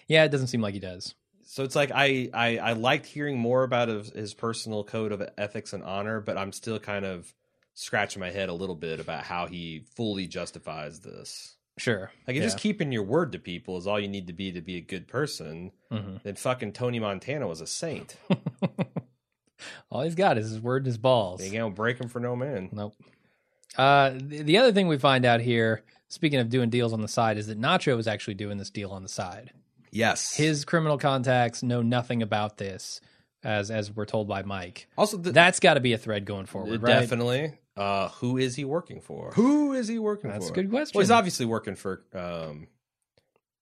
Yeah, it doesn't seem like he does. So it's like I, I I liked hearing more about his, his personal code of ethics and honor, but I'm still kind of scratching my head a little bit about how he fully justifies this. Sure. Like if Yeah. just keeping your word to people is all you need to be to be a good person, Mhm. then fucking Tony Montana was a saint. All he's got is his word and his balls. Ain't gonna break him for no man. Nope. Uh, the, the other thing we find out here, speaking of doing deals on the side, is that Nacho is actually doing this deal on the side. Yes. His criminal contacts know nothing about this, as as we're told by Mike. also the, That's got to be a thread going forward, right? definitely. Uh, who is he working for? Who is he working That's for? That's a good question. Well, he's obviously working for um,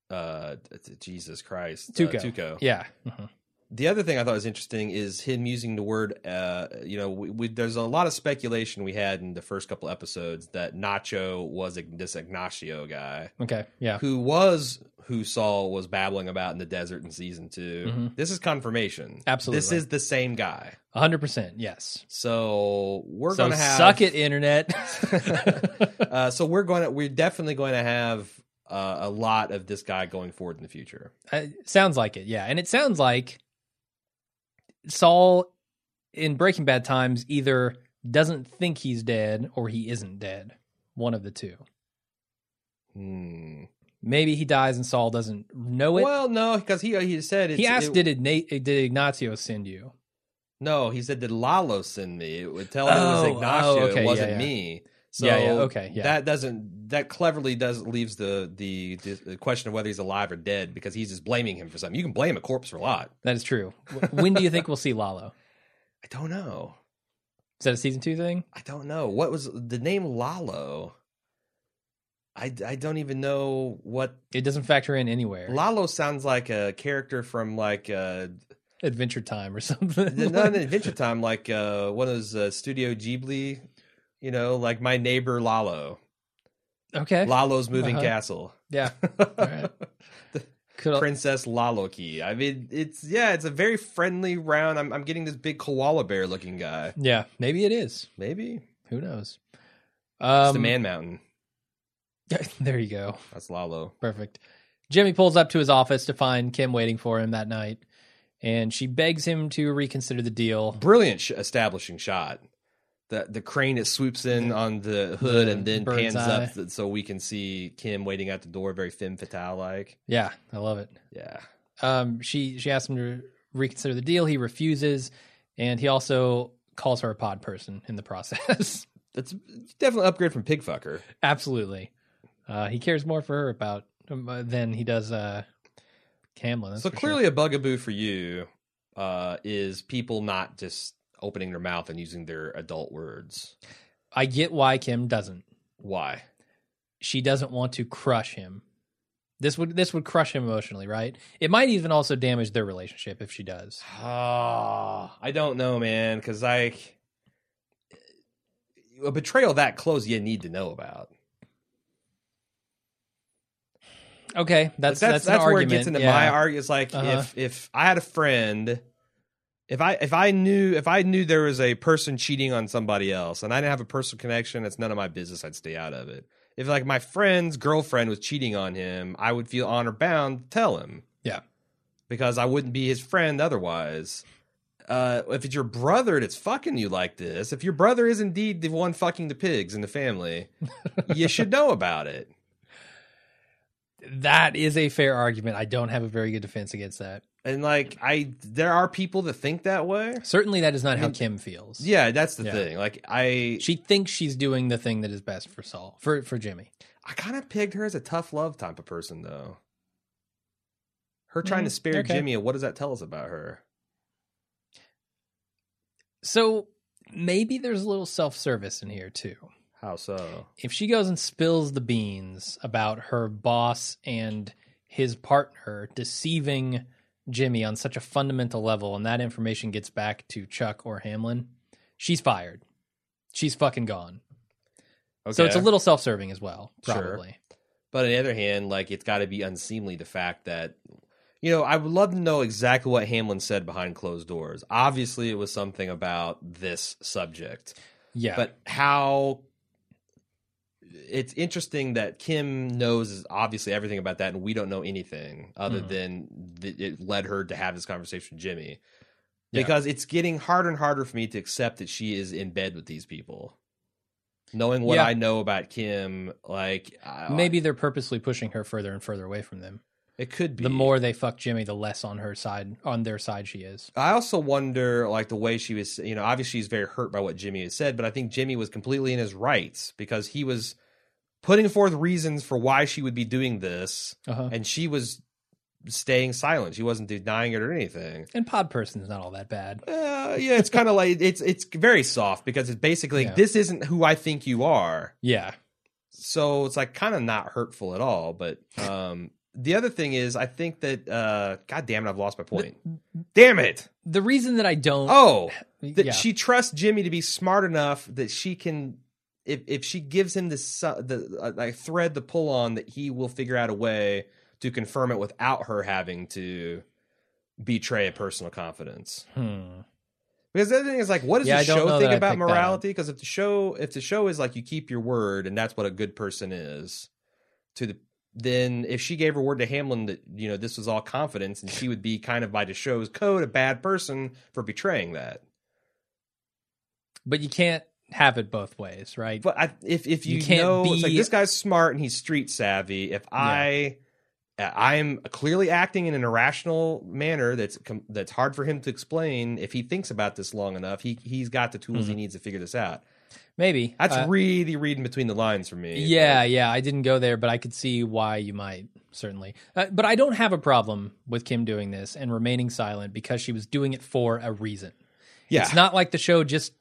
uh, Jesus Christ, Tuco. Uh, Tuco. Yeah. Mhm. The other thing I thought was interesting is him using the word. Uh, you know, we, we, there's a lot of speculation we had in the first couple episodes that Nacho was a, this Ignacio guy Okay. Yeah. who was who Saul was babbling about in the desert in season 2 Mhm. This is confirmation. Absolutely. this is the same guy. hundred percent. Yes. So we're so gonna have suck it, internet. uh, so we're going to we're definitely going to have uh, a lot of this guy going forward in the future. Uh, sounds like it, yeah. And it sounds like Saul in Breaking Bad times either doesn't think he's dead or he isn't dead. One of the two. Hmm. Maybe he dies and Saul doesn't know it. Well, no, because he he said it's, he asked, it- "Did Igna- did Ignacio send you?" no. He said did Lalo send me? It would tell him it was Oh, Ignacio. oh, okay, it wasn't yeah, yeah. me. So Yeah, yeah, okay, yeah. That doesn't that cleverly does leaves the, the the question of whether he's alive or dead because he's just blaming him for something. You can blame a corpse for a lot. That is true. When do you think we'll see Lalo? I don't know. Is that a season two thing? I don't know. What was the name Lalo? I, I don't even know what It doesn't factor in anywhere. Lalo sounds like a character from like uh Adventure Time or something. not an Adventure Time, like uh one of those uh, Studio Ghibli, you know, like my neighbor Lalo. Okay. Lalo's moving Uh-huh. castle. yeah. right. Princess Laloki. I mean, it's yeah, it's a very friendly round. I'm I'm getting this big koala bear looking guy. yeah. Maybe it is. Maybe Who knows? it's Um, the Man Mountain. there you go. That's Lalo. Perfect. Jimmy pulls up to his office to find Kim waiting for him that night, and she begs him to reconsider the deal. Brilliant sh- establishing shot. The the crane it swoops in on the hood The and then pans eye. up th- so we can see Kim waiting at the door, very femme fatale like. Yeah, I love it. Yeah. Um, she she asks him to reconsider the deal. He refuses, and he also calls her a pod person in the process. That's definitely upgrade from pig fucker. Absolutely, uh, he cares more for her about um, uh, than he does uh, Hamlin. so for sure. clearly a bugaboo for you uh, is people not just opening their mouth and using their adult words. I get why Kim doesn't. Why? she doesn't want to crush him. This would this would crush him emotionally, right? It might even also damage their relationship if she does. Ah, I don't know, man, because like a betrayal that close you need to know about. Okay, that's that's that's, an where it gets into yeah. my argument. It's like Uh-huh. if if I had a friend, if I if I knew if I knew there was a person cheating on somebody else and I didn't have a personal connection, it's none of my business. I'd stay out of it. If like my friend's girlfriend was cheating on him, I would feel honor bound to tell him Yeah, because I wouldn't be his friend otherwise. Uh, if it's your brother that's fucking you like this, if your brother is indeed the one fucking the pigs in the family, you should know about it. that is a fair argument. I don't have a very good defense against that. And like I, there are people that think that way. Certainly, that is not how mean, Kim feels. Yeah, that's the Yeah. thing. Like I, she thinks she's doing the thing that is best for Saul for for Jimmy. I kind of pegged her as a tough love type of person, though. Her trying Mm, to spare okay. Jimmy, what does that tell us about her? So maybe there's a little self service in here too. How so? if she goes and spills the beans about her boss and his partner deceiving Jimmy on such a fundamental level, and that information gets back to Chuck or Hamlin, she's fired. She's fucking gone. Okay. So it's a little self serving as well, Sure. probably. But on the other hand, like it's got to be unseemly the fact that, you know, I would love to know exactly what Hamlin said behind closed doors. Obviously, it was something about this subject, Yeah. but how. It's interesting that Kim knows obviously everything about that, and we don't know anything other Mhm. than th- it led her to have this conversation with Jimmy. Yeah. Because it's getting harder and harder for me to accept that she is in bed with these people. Knowing what Yeah. I know about Kim, like I- maybe they're purposely pushing her further and further away from them. it could be The more they fuck Jimmy, the less on her side, on their side she is. I also wonder, like the way she was, you know, obviously she's very hurt by what Jimmy has said, but I think Jimmy was completely in his rights because he was putting forth reasons for why she would be doing this, Uh-huh. and she was staying silent. She wasn't denying it or anything. And Pod person is not all that bad. Uh, yeah, it's kind of like it's it's very soft because it's basically Yeah. this isn't who I think you are. Yeah. so it's like kind of not hurtful at all but um the other thing is i think that uh god damn it i've lost my point damn it The reason that I don't. oh that yeah. she trusts jimmy to be smart enough that she can if if she gives him this the uh, like thread to pull on that he will figure out a way to confirm it without her having to betray a personal confidence Hmm. because the other thing is like, what does Yeah, the show think about picked that up. morality? Because if the show, if the show is like you keep your word and that's what a good person is, to the then if she gave her word to Hamlin that you know this was all confidence, and she would be kind of by the show's code a bad person for betraying that. But you can't have it both ways, right? But I, if if you, You can't know, it's like this guy's smart and he's street savvy. If I, I'm clearly acting in an irrational manner that's that's hard for him to explain. If he thinks about this long enough, he he's got the tools he needs to figure this out. Maybe. That's Uh, really reading between the lines for me. Yeah, yeah. I didn't go there, but I could see why you might, certainly. Uh, but I don't have a problem with Kim doing this and remaining silent because she was doing it for a reason. yeah. It's not like the show just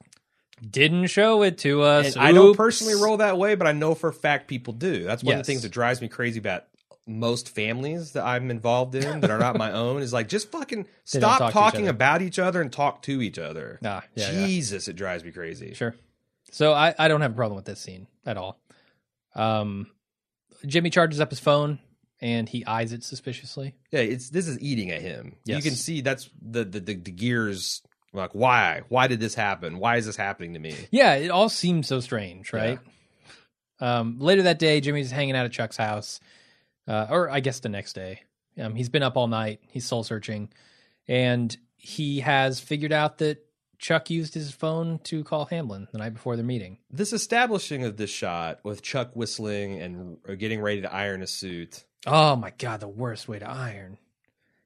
didn't show it to us. I don't personally roll that way, but I know for a fact people do. That's one of the things that drives me crazy about most families that I'm involved in that are not my own is like just fucking stop talk to each talking about each other and talk to each other. Nah, yeah, yeah. Jesus, it drives me crazy. Sure. So I, I don't have a problem with this scene at all. Um, Jimmy charges up his phone and he eyes it suspiciously. Yeah, it's this is eating at him. You can see that's the the, the the gears like why? Why did this happen? Why is this happening to me? Yeah, it all seems so strange, right? Um, later that day, Jimmy's hanging out at Chuck's house, uh, or I guess the next day. Um, he's been up all night. He's soul searching, and he has figured out that Chuck used his phone to call Hamlin the night before their meeting. This establishing of this shot with Chuck whistling and uh, getting ready to iron a suit. Oh my god, the worst way to iron.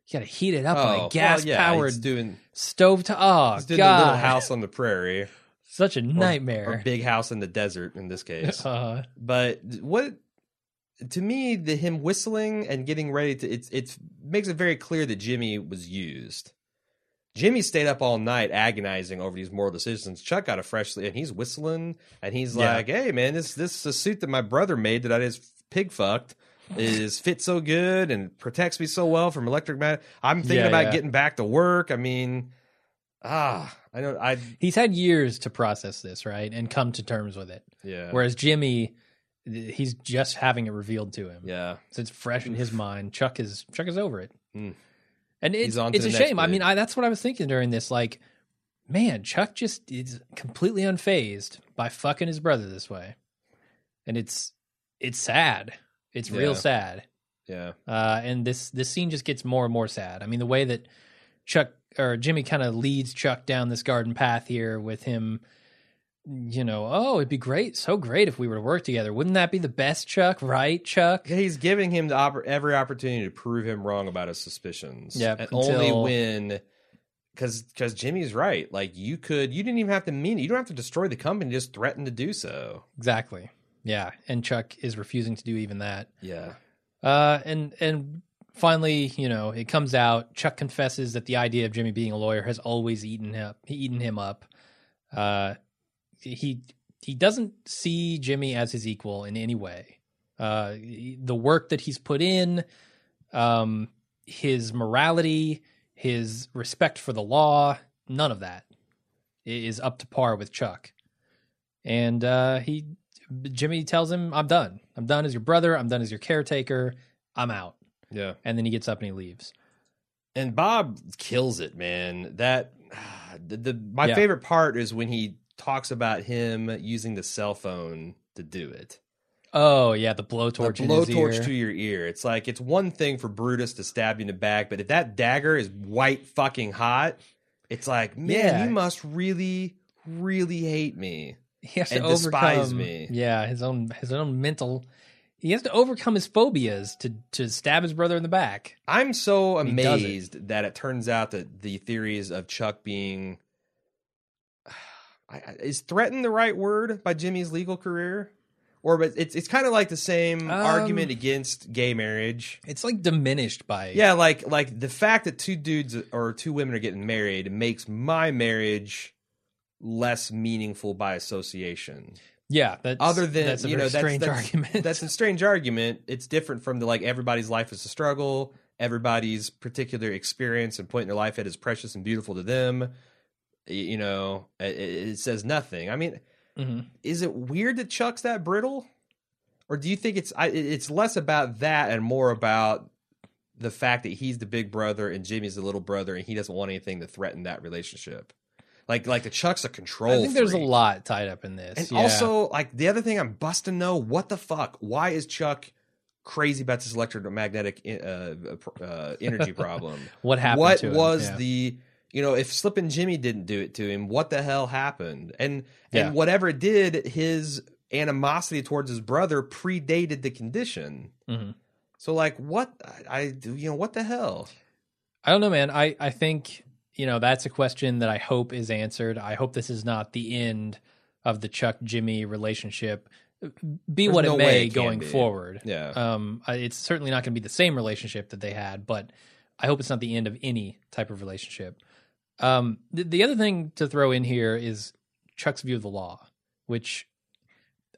You got to heat it up on Oh, a gas powered he's doing stove to. Oh he's doing the little house on the prairie. such a or- nightmare. or big house in the desert in this case. uh, but what to me, the him whistling and getting ready to it's it makes it very clear that Jimmy was used. Jimmy stayed up all night agonizing over these moral decisions. Chuck got a fresh and he's whistling and he's Yeah. like, "Hey man, this this is a suit that my brother made that I just pig fucked." Is fit so good and protects me so well from electric mag. I'm thinking Yeah, about yeah. getting back to work. I mean, ah, I don't. I he's had years to process this, right, and come to terms with it. yeah, Whereas Jimmy, he's just having it revealed to him. yeah. So it's fresh in his mind. Chuck is Chuck is over it. Mm. And it's on it's a shame. I mean. I, that's what I was thinking during this. Like, man, Chuck just is completely unfazed by fucking his brother this way, and it's it's sad. It's real sad. Yeah. Uh, and this this scene just gets more and more sad. I mean, the way that Chuck or Jimmy kind of leads Chuck down this garden path here with him, you know, oh, it'd be great, so great if we were to work together. Wouldn't that be the best, Chuck? Right, Chuck? Yeah, He's giving him the oppor- every opportunity to prove him wrong about his suspicions. Yeah, and until- only when because because Jimmy's right. Like you could, you didn't even have to mean it. You don't have to destroy the company. Just threaten to do so. Exactly. Yeah, and Chuck is refusing to do even that. Yeah, Uh, and and finally, you know, it comes out. Chuck confesses that the idea of Jimmy being a lawyer has always eaten him eaten him up. Uh, he he doesn't see Jimmy as his equal in any way. Uh, the work that he's put in, um, his morality, his respect for the law, none of that is up to par with Chuck. And uh, he Jimmy tells him, "I'm done. I'm done as your brother. I'm done as your caretaker. I'm out." yeah. And then he gets up and he leaves. And Bob kills it, man. That the, the my Yeah. favorite part is when he talks about him using the cell phone to do it. Oh yeah, the The blowtorch. his blowtorch to your ear. It's like it's one thing for Brutus to stab you in the back, but if that dagger is white fucking hot, it's like, man, Yeah. you must really, really hate me. He has and to despise overcome, me. Yeah, his own his own mental. He has to overcome his phobias to to stab his brother in the back. I'm so does it. amazed that it turns out that the theories of Chuck being is threatened the right word by Jimmy's legal career, or but it's it's kind of like the same Um, argument against gay marriage. It's like diminished by Yeah, like like the fact that two dudes or two women are getting married makes my marriage less meaningful by association. yeah. That's Other than that's a you know, that's, strange that's, argument. That's a strange argument. It's different from the like everybody's life is a struggle. Everybody's particular experience and point in their life that is precious and beautiful to them. You know, it, it says nothing. I mean, Mhm. is it weird that Chuck's that brittle, or do you think it's I, it's less about that and more about the fact that he's the big brother and Jimmy's the little brother, and he doesn't want anything to threaten that relationship? Like like the Chuck's a control. I think there's a lot tied up in this. And yeah. also, like the other thing I'm busting know, what the fuck? Why is Chuck crazy about this electromagnetic uh, uh, energy problem. What happened what to him? was Yeah. the you know if Slippin' Jimmy didn't do it to him, what the hell happened? And Yeah. and whatever it did, his animosity towards his brother predated the condition. Mhm. So like what I, I you know what the hell? I don't know, man. I, I think, you know, that's a question that I hope is answered. I hope this is not the end of the Chuck Jimmy relationship, be There's what no it may it going be. forward. Yeah. Um, it's certainly not going to be the same relationship that they had, but I hope it's not the end of any type of relationship. Um, the, the other thing to throw in here is Chuck's view of the law, which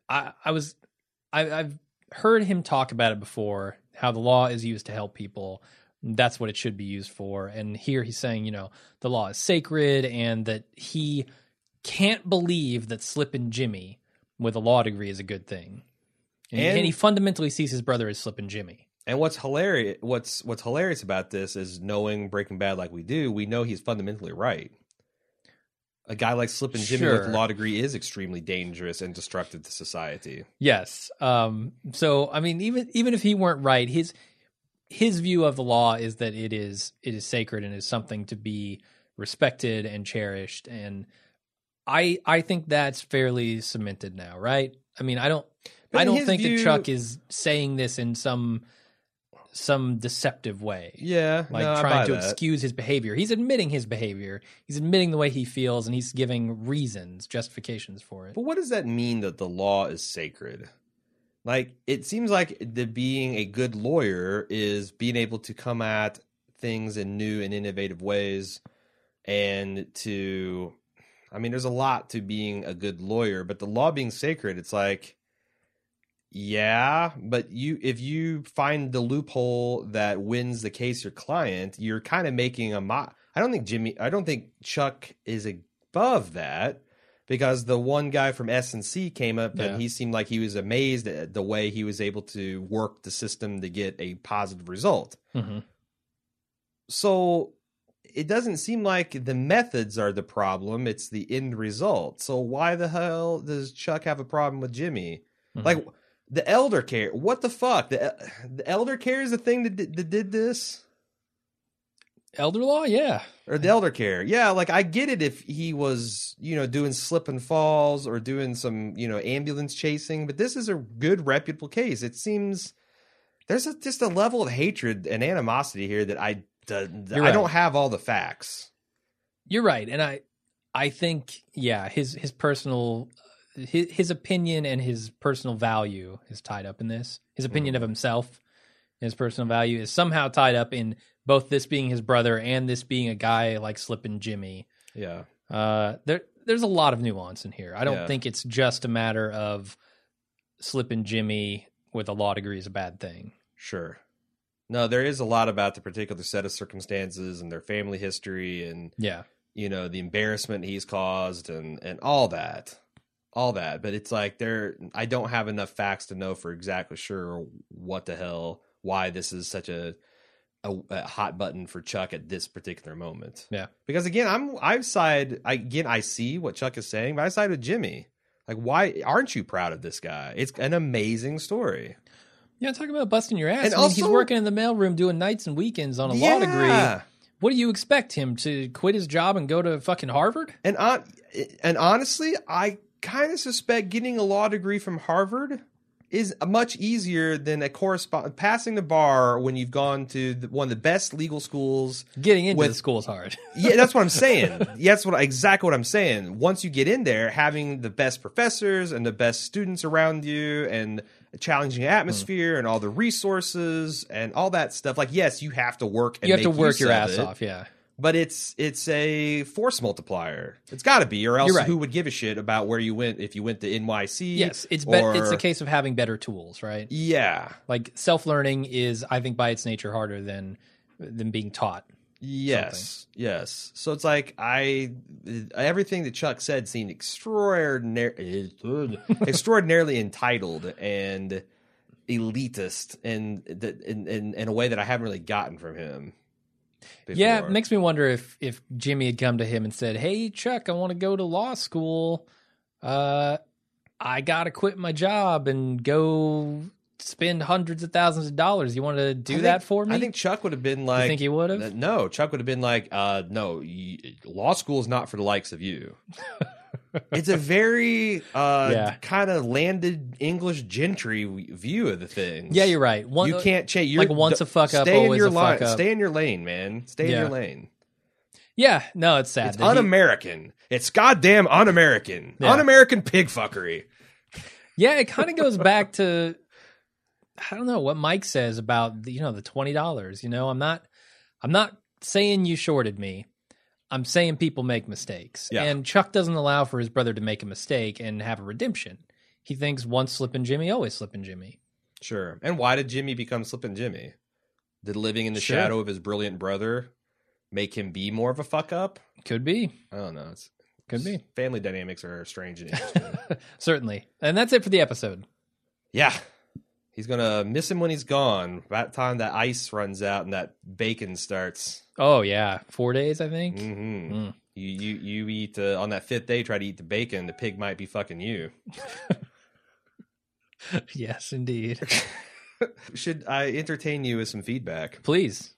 I, I was, I, I've heard him talk about it before, how the law is used to help people. That's what it should be used for. And here he's saying, you know, the law is sacred and that he can't believe that Slippin' Jimmy with a law degree is a good thing. And, And- and he fundamentally sees his brother as Slippin' Jimmy. And what's hilarious what's what's hilarious about this is knowing Breaking Bad like we do, we know he's fundamentally right. A guy like Slippin' Jimmy with a law degree is extremely dangerous and destructive to society. Yes. Um, so I mean, even even if he weren't right, his his view of the law is that it is it is sacred and is something to be respected and cherished. And I I think that's fairly cemented now, right? I mean, I don't But I don't think view- that Chuck is saying this in some some deceptive way. Yeah, Like no, trying to that. excuse his behavior. He's admitting his behavior. He's admitting the way he feels and he's giving reasons, justifications for it. But what does that mean that the law is sacred? Like it seems like the being a good lawyer is being able to come at things in new and innovative ways and to I mean there's a lot to being a good lawyer, but the law being sacred, it's like yeah, but you if you find the loophole that wins the case your client, you're kind of making a mo- I don't think Jimmy I don't think Chuck is above that because the one guy from S and C came up Yeah. and he seemed like he was amazed at the way he was able to work the system to get a positive result. hmm So it doesn't seem like the methods are the problem, it's the end result. So why the hell does Chuck have a problem with Jimmy? Mhm. Like the elder care, what the fuck? The the elder care is the thing that that did this? Elder law, yeah. or the elder care. Yeah, like I get it if he was, you know, doing slip and falls or doing some, you know, ambulance chasing, but this is a good reputable case. It seems there's a, just a level of hatred and animosity here that I d- You're I don't have all the facts. You're right, and I, I think, yeah, his his personal, his, his opinion and his personal value is tied up in this. His opinion mm-hmm. of himself, and his personal value is somehow tied up in both this being his brother and this being a guy like Slippin' Jimmy. Yeah. Uh, there, there's a lot of nuance in here. I don't Yeah. think it's just a matter of Slippin' Jimmy with a law degree is a bad thing. Sure. No, there is a lot about the particular set of circumstances and their family history and Yeah, you know the embarrassment he's caused and and all that all that but it's like there i don't have enough facts to know for exactly sure what the hell why this is such a a, a hot button for chuck at this particular moment Yeah. because again i'm I've side I, again i see what chuck is saying but i side with jimmy like why aren't you proud of this guy it's an amazing story yeah. Talk about busting your ass. And I mean, he's working in the mailroom doing nights and weekends on a law degree. What do you expect him to quit his job and go to fucking Harvard? And on, and honestly, I kind of suspect getting a law degree from Harvard is much easier than a correspond passing the bar when you've gone to the, one of the best legal schools. Getting into With- the school is hard. Yeah, that's what I'm saying. yeah, that's what exactly what I'm saying. Once you get in there, having the best professors and the best students around you, and a challenging hmm. atmosphere, and all the resources and all that stuff. Like, yes, you have to work. And you have to work your ass it off. Yeah. But it's it's a force multiplier. It's got to be, or else right. who would give a shit about where you went if you went to NYC? Yes, it's be- or, it's a case of having better tools, right? Yeah, Like self learning is, I think, by its nature, harder than than being taught. yes, yes. So it's like I everything that Chuck said seemed extraordinary, extraordinarily entitled and elitist, and in, in in a way that I haven't really gotten from him. Yeah, it makes me wonder if if Jimmy had come to him and said, "Hey, Chuck, I want to go to law school. Uh, I gotta quit my job and go spend hundreds of thousands of dollars. You want to do think- that for me? I think Chuck would have been you like, think he would have? No, Chuck would have been like, uh, no, law school is not for the likes of you. it's a very uh, Yeah. kind of landed English gentry view of the thing. Yeah, you're right. One, you can't change. like once a fuck up, stay in your a line. fuck up. Stay in your lane, man. Stay in your lane. Yeah, no, it's sad. It's un-American. It's goddamn un-American. Yeah. Un-American pig fuckery. yeah, it kind of goes back to I don't know what Mike says about the, you know the twenty dollars. You know, I'm not I'm not saying you shorted me. I'm saying people make mistakes, Yeah. and Chuck doesn't allow for his brother to make a mistake and have a redemption. He thinks once Slippin' Jimmy, always Slippin' Jimmy. Sure. And why did Jimmy become Slippin' Jimmy? Did living in the Sure. shadow of his brilliant brother make him be more of a fuck up? Could be, I don't know. It's, could be, Family dynamics are strange and interesting. certainly. And that's it for the episode. yeah. He's gonna miss him when he's gone. The time that ice runs out and that bacon starts. Oh yeah, four days I think. hmm Mm. You you you eat uh, on that fifth day. Try to eat the bacon. The pig might be fucking you. yes, indeed. Should I entertain you with some feedback? Please.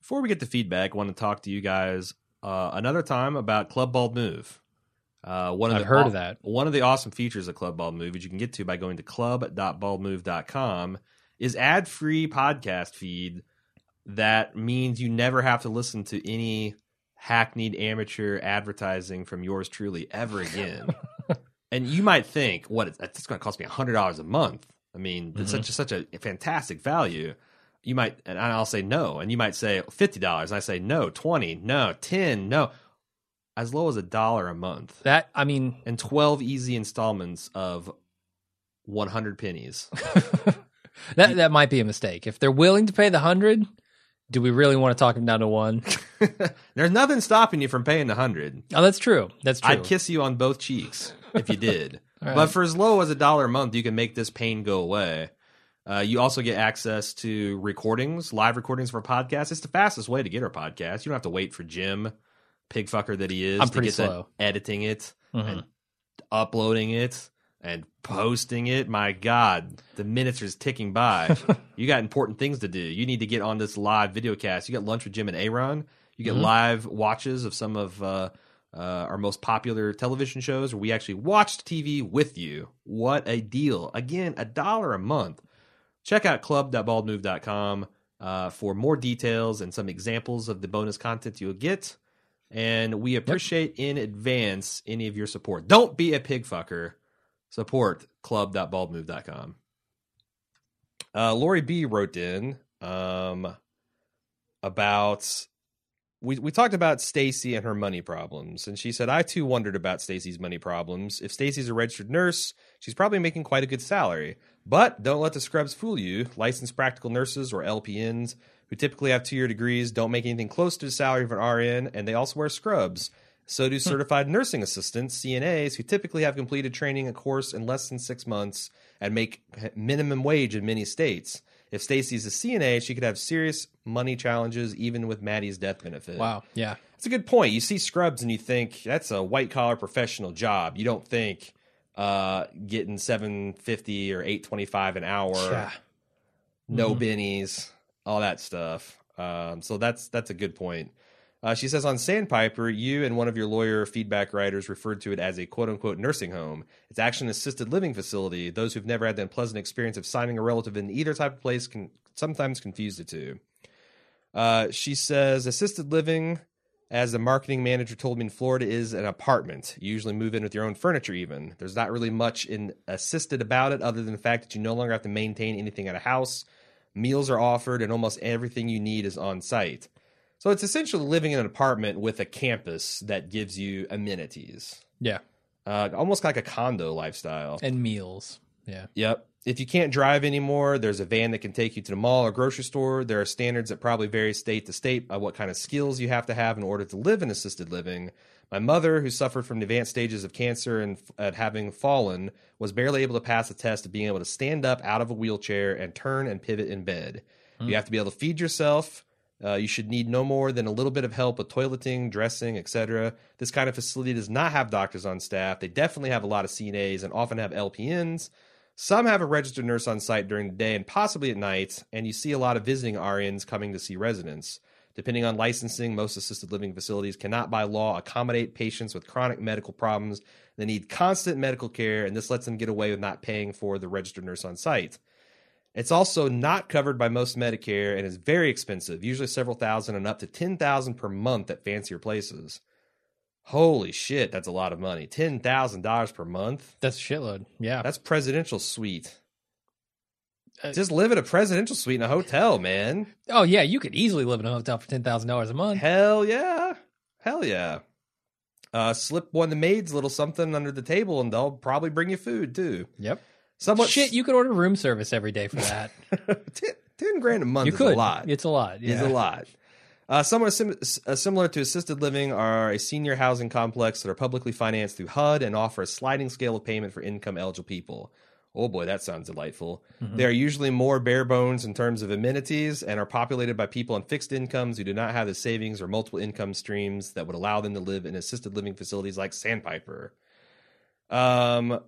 Before we get to feedback, I want to talk to you guys uh, another time about Club Bald Move. Uh, one of I've the heard of that. One of the awesome features of Club Bald Move, which you can get to by going to club.baldmove.com, is ad-free podcast feed. That means you never have to listen to any hackneyed amateur advertising from yours truly ever again. and you might think, what? That's going to cost me hundred dollars a month. I mean, it's Mhm. such such a fantastic value. You might, and I'll say no, and you might say fifty dollars. I say no, twenty, no, ten, no, as low as a dollar a month, That I mean, and twelve easy installments of one hundred pennies. that that might be a mistake. If they're willing to pay the hundred, do we really want to talk them down to one? There's nothing stopping you from paying the hundred. Oh, that's true. That's true. I'd kiss you on both cheeks if you did. Right. But for as low as a dollar a month, you can make this pain go away. Uh, you also get access to recordings, live recordings for podcasts. It's the fastest way to get our podcast. You don't have to wait for Jim, pig fucker that he is, I'm to pretty slow. editing it Mhm. and uploading it and posting it. My God, the minutes are ticking by. you got important things to do. You need to get on this live video cast. You got lunch with Jim and Aaron. You get Mhm. live watches of some of uh, uh, our most popular television shows where we actually watched TV with you. What a deal. Again, a dollar a month. Check out club.baldmove.com uh, for more details and some examples of the bonus content you'll get. And we appreciate in advance any of your support. Don't be a pig fucker. Support club.baldmove.com. Uh, Lori B wrote in um, about we we talked about Stacy and her money problems, and she said I too wondered about Stacy's money problems. If Stacy's a registered nurse, she's probably making quite a good salary. But don't let the scrubs fool you. Licensed practical nurses or LPNs who typically have two year degrees don't make anything close to the salary of an RN, and they also wear scrubs. So do certified nursing assistants, CNAs, who typically have completed training a course in less than six months and make minimum wage in many states. If Stacy's a CNA, she could have serious money challenges even with Maddie's death benefit. Wow. Yeah. That's a good point. You see scrubs and you think that's a white collar professional job. You don't think uh, getting seven fifty or eight twenty five an hour, Yeah. no Mhm. bennies, all that stuff. Um, so that's that's a good point. Uh, she says on Sandpiper, you and one of your lawyer feedback writers referred to it as a quote unquote nursing home. It's actually an assisted living facility. Those who've never had the unpleasant experience of signing a relative in either type of place can sometimes confuse the two. Uh, she says assisted living, as the marketing manager told me in Florida, is an apartment. You usually move in with your own furniture, even. There's not really much in assisted about it other than the fact that you no longer have to maintain anything at a house. Meals are offered, and almost everything you need is on site. So it's essentially living in an apartment with a campus that gives you amenities, Yeah. uh, almost like a condo lifestyle. And meals. Yeah. Yep. If you can't drive anymore, there's a van that can take you to the mall or grocery store. There are standards that probably vary state to state of what kind of skills you have to have in order to live in assisted living. My mother, who suffered from the advanced stages of cancer and at having fallen, was barely able to pass the test of being able to stand up out of a wheelchair and turn and pivot in bed. You have to be able to feed yourself. Uh, you should need no more than a little bit of help with toileting, dressing, etc. This kind of facility does not have doctors on staff. They definitely have a lot of CNAs and often have LPNs. Some have a registered nurse on site during the day and possibly at night, and you see a lot of visiting RNs coming to see residents. Depending on licensing, most assisted living facilities cannot by law accommodate patients with chronic medical problems that need constant medical care, and this lets them get away with not paying for the registered nurse on site. It's also not covered by most Medicare and is very expensive, usually several thousand and up to 10,000 per month at fancier places. Holy shit, that's a lot of money. $10,000 per month? That's a shitload. Yeah. That's presidential suite. Uh, Just live in a presidential suite in a hotel, man. oh yeah, you could easily live in a hotel for ten thousand dollars a month. Hell yeah. Hell yeah. Uh, slip one of the maids a little something under the table and they'll probably bring you food too. Yep. Somewhat Shit, you could order room service every day for that. ten, 10 grand a month you is could. a lot. It's a lot. Yeah. is a lot. Uh, somewhat sim- uh, similar to assisted living are a senior housing complex that are publicly financed through HUD and offer a sliding scale of payment for income eligible people. Oh boy, that sounds delightful. Mm-hmm. They are usually more bare bones in terms of amenities and are populated by people on fixed incomes who do not have the savings or multiple income streams that would allow them to live in assisted living facilities like Sandpiper. Um,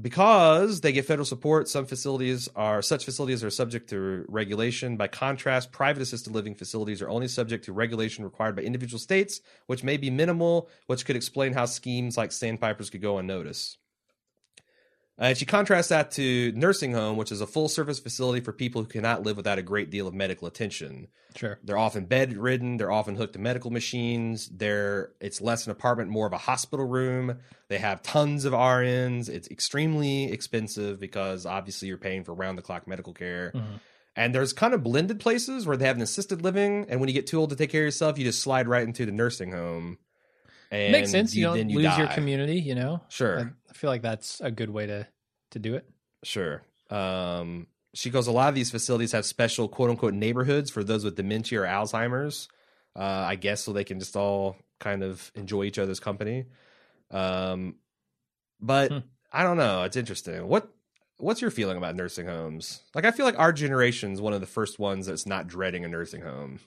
because they get federal support, some facilities are such facilities are subject to regulation. By contrast, private assisted living facilities are only subject to regulation required by individual states, which may be minimal, which could explain how schemes like Sandpipers could go unnoticed. Uh, and she contrasts that to nursing home, which is a full service facility for people who cannot live without a great deal of medical attention. Sure. They're often bedridden. They're often hooked to medical machines. They're it's less an apartment, more of a hospital room. They have tons of RNs. It's extremely expensive because obviously you're paying for round the clock medical care. Mhm. And there's kind of blended places where they have an assisted living, and when you get too old to take care of yourself, you just slide right into the nursing home. And Makes sense. You, don't then lose your community. You know. Sure. I, feel like that's a good way to to do it. Sure. Um, she goes, a lot of these facilities have special quote unquote neighborhoods for those with dementia or Alzheimer's. Uh, I guess so they can just all kind of enjoy each other's company. Um, but Hmm. I don't know. It's interesting. What What's your feeling about nursing homes? Like, I feel like our generation's one of the first ones that's not dreading a nursing home.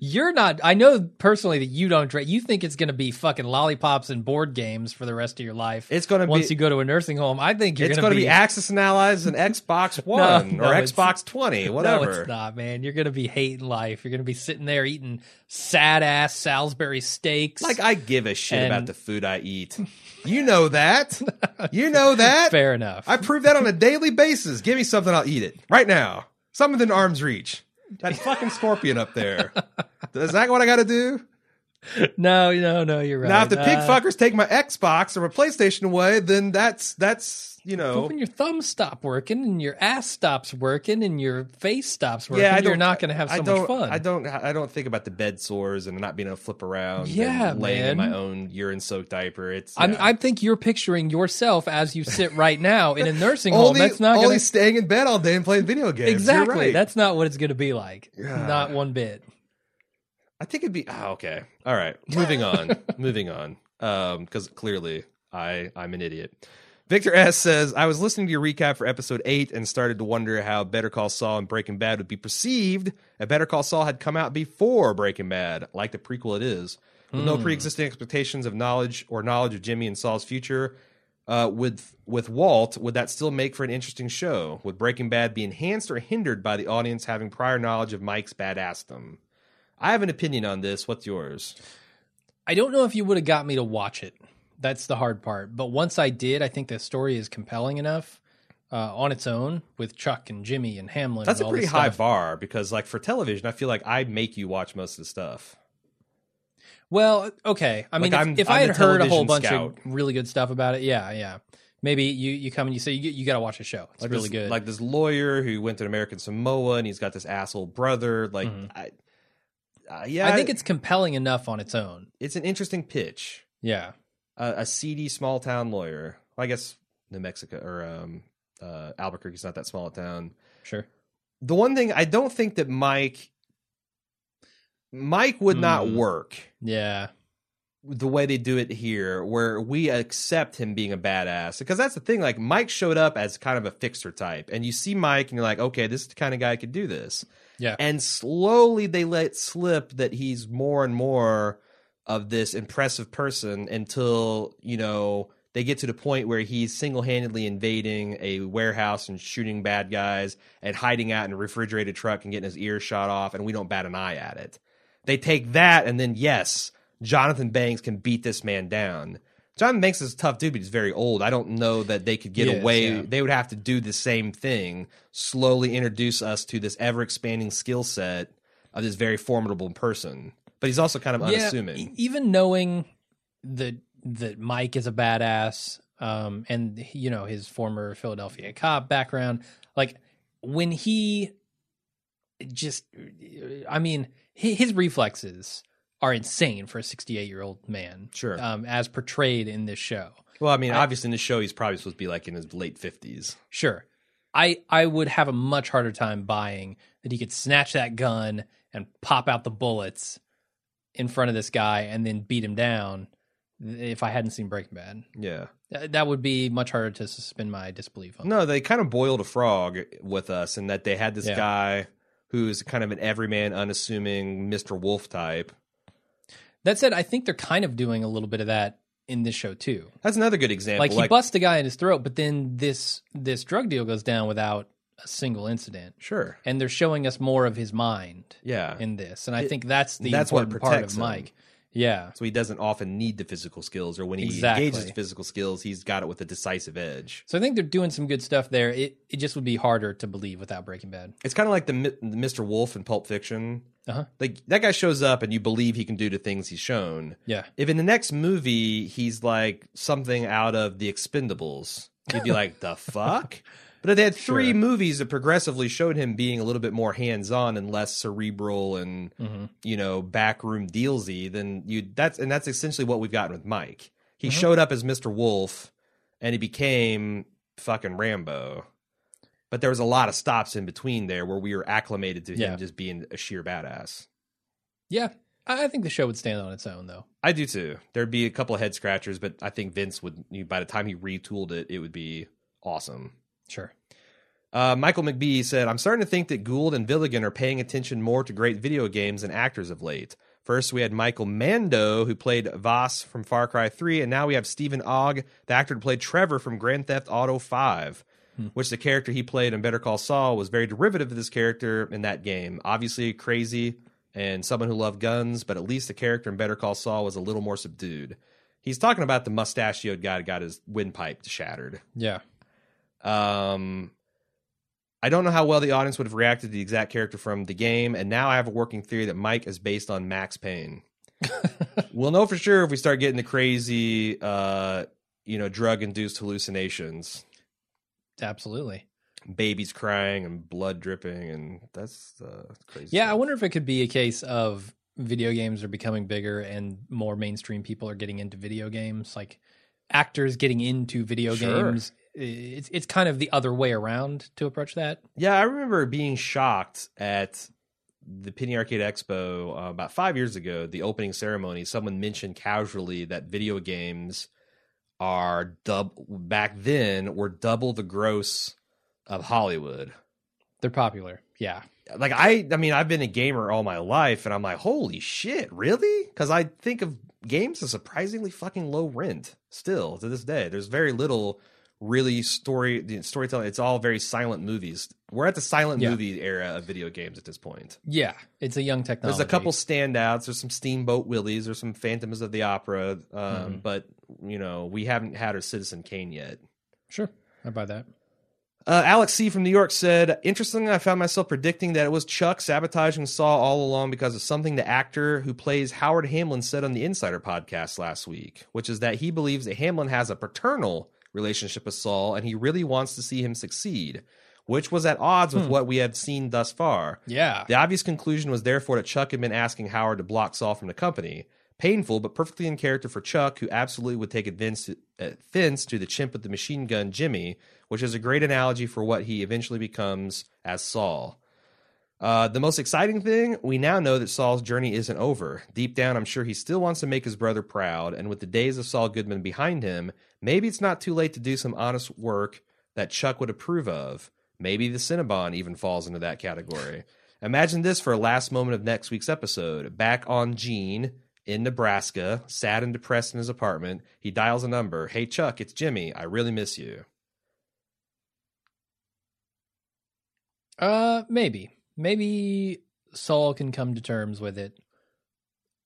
You're not. I know personally that you don't. dra- You think it's going to be fucking lollipops and board games for the rest of your life. It's going to be. Once you go to a nursing home, I think you're it's going to be Axis and Allies and Xbox One no, or it's- Xbox Twenty, whatever. No, it's not, man. You're going to be hating life. You're going to be sitting there eating sad ass Salisbury steaks. Like I give a shit And- about the food I eat. You know that. You know that. fair enough. I prove that on a daily basis. Give me something, I'll eat it right now. Something within arm's reach. That fucking scorpion up there. Is that what I got to do? no, no, no. You're right. Now, if the pig Uh, fuckers take my Xbox or my PlayStation away, then that's that's you know, But when your thumbs stop working and your ass stops working and your face stops working, Yeah, you're don't- going to have so I much don't. fun. I don't. I don't think about the bed sores and not being able to flip around. Yeah, and laying in my own urine-soaked diaper. It's. I mean. I think you're picturing yourself as you sit right now in a nursing home. only That's not only to staying in bed all day and playing video games. Exactly. right. That's not what it's going to be like. Yeah. Not one bit. I think it'd be oh, okay. All right, moving on, moving on. Um, because clearly I I'm an idiot. Victor S says I was listening to your recap for episode eight and started to wonder how Better Call Saul and Breaking Bad would be perceived if Better Call Saul had come out before Breaking Bad, like the prequel it is, with no pre-existing expectations of knowledge or knowledge of Jimmy and Saul's future. Uh, with with Walt, would that still make for an interesting show? Would Breaking Bad be enhanced or hindered by the audience having prior knowledge of Mike's badassdom? I have an opinion on this. What's yours? I don't know if you would have got me to watch it. That's the hard part. But once I did, I think the story is compelling enough uh, on its own with Chuck and Jimmy and Hamlin. That's and a all pretty this high stuff. bar because, like, for television, I feel like I make you watch most of the stuff. Well, okay. I mean, Like, if, if I had heard a whole bunch scout. of really good stuff about it, yeah, yeah. Maybe you, you come and you say you, you got to watch a show. It's Like really this, good. Like this lawyer who went to American Samoa and he's got this asshole brother. Like, I, uh, yeah, Mm-hmm. I think it's compelling enough on its own. it's an interesting pitch. Yeah. A, a seedy small town lawyer. Well, I guess New Mexico or um, uh, Albuquerque's not that small a town. Sure. The one thing I don't think that Mike Mike would not Hmm. work Yeah. the way they do it here, where we accept him being a badass. Because that's the thing, like Mike showed up as kind of a fixer type, and you see Mike and you're like, okay, this is the kind of guy who could do this. Yeah. And slowly they let slip that he's more and more of this impressive person until, you know, they get to the point where he's single-handedly invading a warehouse and shooting bad guys and hiding out in a refrigerated truck and getting his ear shot off and we don't bat an eye at it. They take that and then yes jonathan banks can beat this man down. Jonathan banks is a tough dude but he's very old. I don't know that they could get away. yeah. they would have to do the same thing slowly introduce us to this ever-expanding skill set of this very formidable person but he's also kind of unassuming e- even knowing that that Mike is a badass, um, and you know his former Philadelphia cop background, like when he just, I mean, his reflexes are insane for a 68 year old man. Sure. Um, as portrayed in this show. Well, I mean, I- obviously in the show he's probably supposed to be like in his late fifties. Sure. I I would have a much harder time buying that he could snatch that gun and pop out the bullets in front of this guy and then beat him down if I hadn't seen Breaking Bad. Yeah. Th- That would be much harder to suspend my disbelief on. No, they kind of boiled a frog with us in that they had this Yeah. guy who's kind of an everyman, unassuming Mr. Wolf type. That said, I think they're kind of doing a little bit of that in this show too. That's another good example. Like he busts a guy in his throat, but then this this drug deal goes down without a single incident. sure. And they're showing us more of his mind Yeah. in this. And I It- think that's the that's what part protects of him. Mike. Yeah. so he doesn't often need the physical skills, or when he Exactly. engages physical skills, he's got it with a decisive edge. So I think they're doing some good stuff there. It it just would be harder to believe without Breaking Bad. It's kind of like the, the Mr. Wolf in Pulp Fiction. Uh-huh. Like that guy shows up, and you believe he can do the things he's shown. Yeah. If in the next movie he's like something out of the Expendables, you'd be like, the fuck? But they had three Sure. movies that progressively showed him being a little bit more hands on and less cerebral and hmm you know backroom dealsy, then you that's and that's essentially what we've gotten with Mike. He Mhm. showed up as Mr. Wolf, and he became fucking Rambo. But there was a lot of stops in between there where we were acclimated to him just being a sheer badass. Yeah. I I think the show would stand on its own though. I do too. There'd be a couple of head scratchers, but I think Vince would. By the time he retooled it, it would be awesome. Sure. Uh, Michael McBee said, "I'm starting to think that Gould and Villigan are paying attention more to great video games and actors of late. First, we had Michael Mando, who played Vaas from Far Cry 3, and now we have Steven Ogg, the actor who played Trevor from Grand Theft Auto 5, which the character he played in Better Call Saul was very derivative of this character in that game. Obviously, crazy and someone who loved guns, but at least the character in Better Call Saul was a little more subdued. He's talking about the mustachioed guy that got his windpipe shattered. Yeah. Um, I don't know how well the audience would have reacted to the exact character from the game, and now I have a working theory that Mike is based on Max Payne. we'll know for sure if we start getting the crazy, uh, you know, drug-induced hallucinations, Absolutely. babies crying and blood dripping, and that's uh, crazy. Yeah, I wonder if it could be a case of video games are becoming bigger and more mainstream people are getting into video games, like actors getting into video Sure. games. It's it's kind of the other way around to approach that. Yeah, I remember being shocked at the Penny Arcade Expo uh, about five years ago, the opening ceremony. Someone mentioned casually that video games are dub back then were double the gross of Hollywood. They're popular. Yeah. Like I, I mean, I've been a gamer all my life, and I'm like, holy shit, really? Because I think of games as surprisingly fucking low rent still to this day. There's very little really story the storytelling. It's all very silent movies. We're at the silent Yeah. movie era of video games at this point. Yeah. It's a young technology. There's a couple standouts. There's some Steamboat Willies. There's some Phantoms of the Opera. Um, Mhm. But you know, we haven't had our Citizen Kane yet. Sure. I buy that. Uh, Alex C. from New York said, Interestingly, I found myself predicting that it was Chuck sabotaging Saul all along because of something the actor who plays Howard Hamlin said on the Insider podcast last week, which is that he believes that Hamlin has a paternal relationship with Saul and he really wants to see him succeed, which was at odds with what we have seen thus far. Yeah. The obvious conclusion was therefore that Chuck had been asking Howard to block Saul from the company. Painful, but perfectly in character for Chuck, who absolutely would take offense offense to the chimp with the machine gun, Jimmy, which is a great analogy for what he eventually becomes as Saul. Uh, the most exciting thing, we now know that Saul's journey isn't over. Deep down, I'm sure he still wants to make his brother proud, and with the days of Saul Goodman behind him, maybe it's not too late to do some honest work that Chuck would approve of. Maybe the Cinnabon even falls into that category. Imagine this for a last moment of next week's episode. Back on Gene, in Nebraska, sad and depressed in his apartment. He dials a number. Hey, Chuck, it's Jimmy. I really miss you. Uh, maybe, maybe Saul can come to terms with it.